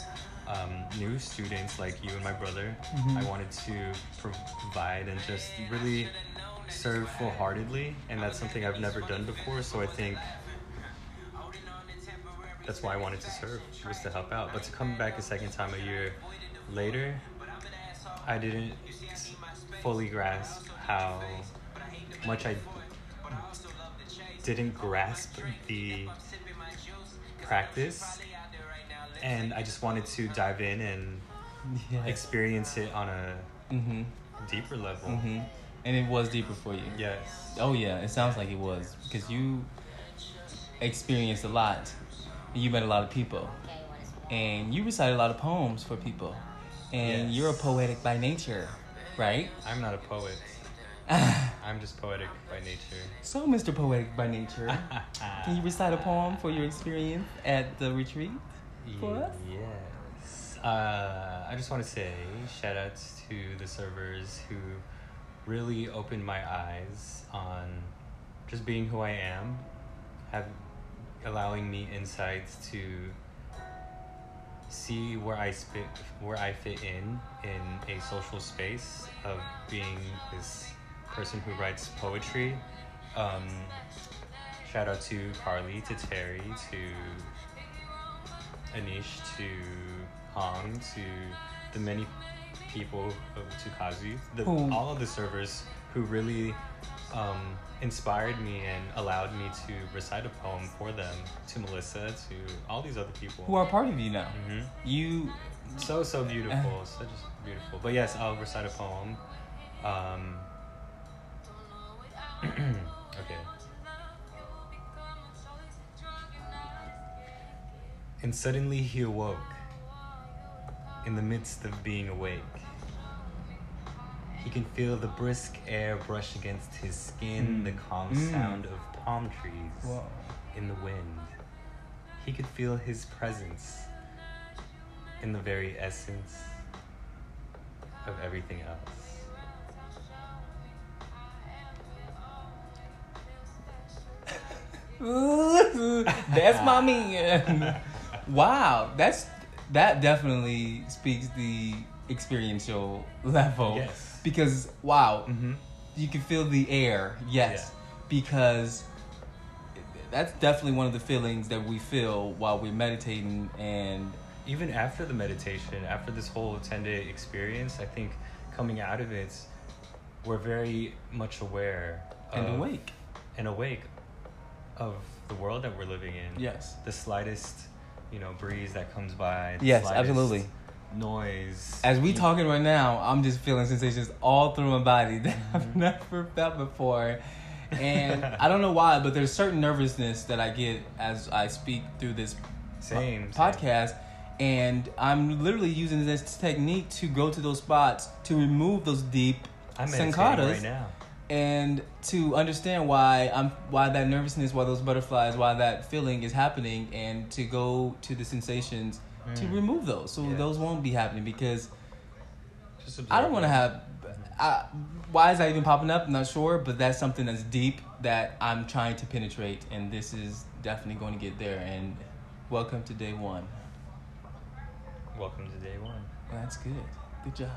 um, new students like you and my brother. Mhm. I wanted to provide and just really serve full heartedly, and that's something I've never done before. So I think that's why I wanted to serve was to help out. But to come back a second time a year later, I didn't fully grasp how much I didn't grasp the practice, and I just wanted to dive in and experience it on a Mhm. deeper level. Mhm. And it was deeper for you. Yes. Oh yeah, it sounds like it was because you experienced a lot. And you met a lot of people, and you recited a lot of poems for people, and Yes. you're a poetic by nature, right? I'm not a poet. I'm just poetic by nature. so, Mr. Poetic by nature, can you recite a poem for your experience at the retreat for us? Yes. Uh, I just want to say shout outs to the servers who really opened my eyes on just being who I am, have allowing me insights to see where I fit where I fit in in a social space of being this person who writes poetry. Um, shout out to Carly, to Terry, to Anish, to Hong, to the many people of to Kazi, the, all of the servers who really um, inspired me and allowed me to recite a poem for them, to Melissa, to all these other people. Who are part of you now? hmm You So so beautiful, such beautiful. But yes, I'll recite a poem. Um, okay. And suddenly he awoke, in the midst of being awake. He can feel the brisk air brush against his skin, Mm. the calm Mm. sound of palm trees Whoa. in the wind. He could feel his presence in the very essence of everything else. that's my man. wow, that's that definitely speaks the experiential level. Yes. Because wow, Mm-hmm. you can feel the air. Yes. Because that's definitely one of the feelings that we feel while we're meditating and Even after the meditation, after this whole 10 day experience, I think coming out of it, we're very much aware and awake. and awake of the world that we're living in. Yes. The slightest, you know, breeze that comes by. the Yes, absolutely. Noise. As we talking right now, I'm just feeling sensations all through my body that I've mm-hmm. never felt before. And I don't know why, but there's certain nervousness that I get as I speak through this po- Same, same. podcast. And I'm literally using this technique to go to those spots to remove those deep I'm sankharas right now. And to understand why I'm why that nervousness, why those butterflies, why that feeling is happening, and to go to the sensations to Mm. remove those, so Yeah. those won't be happening. Because I don't want to have. I, why is that even popping up? I'm not sure, but that's something that's deep that I'm trying to penetrate, and this is definitely going to get there. And welcome to day one. Welcome to day one. Well, that's good. Good job.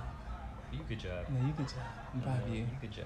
You good job. No, you good job. I'm proud of No, you. Good job.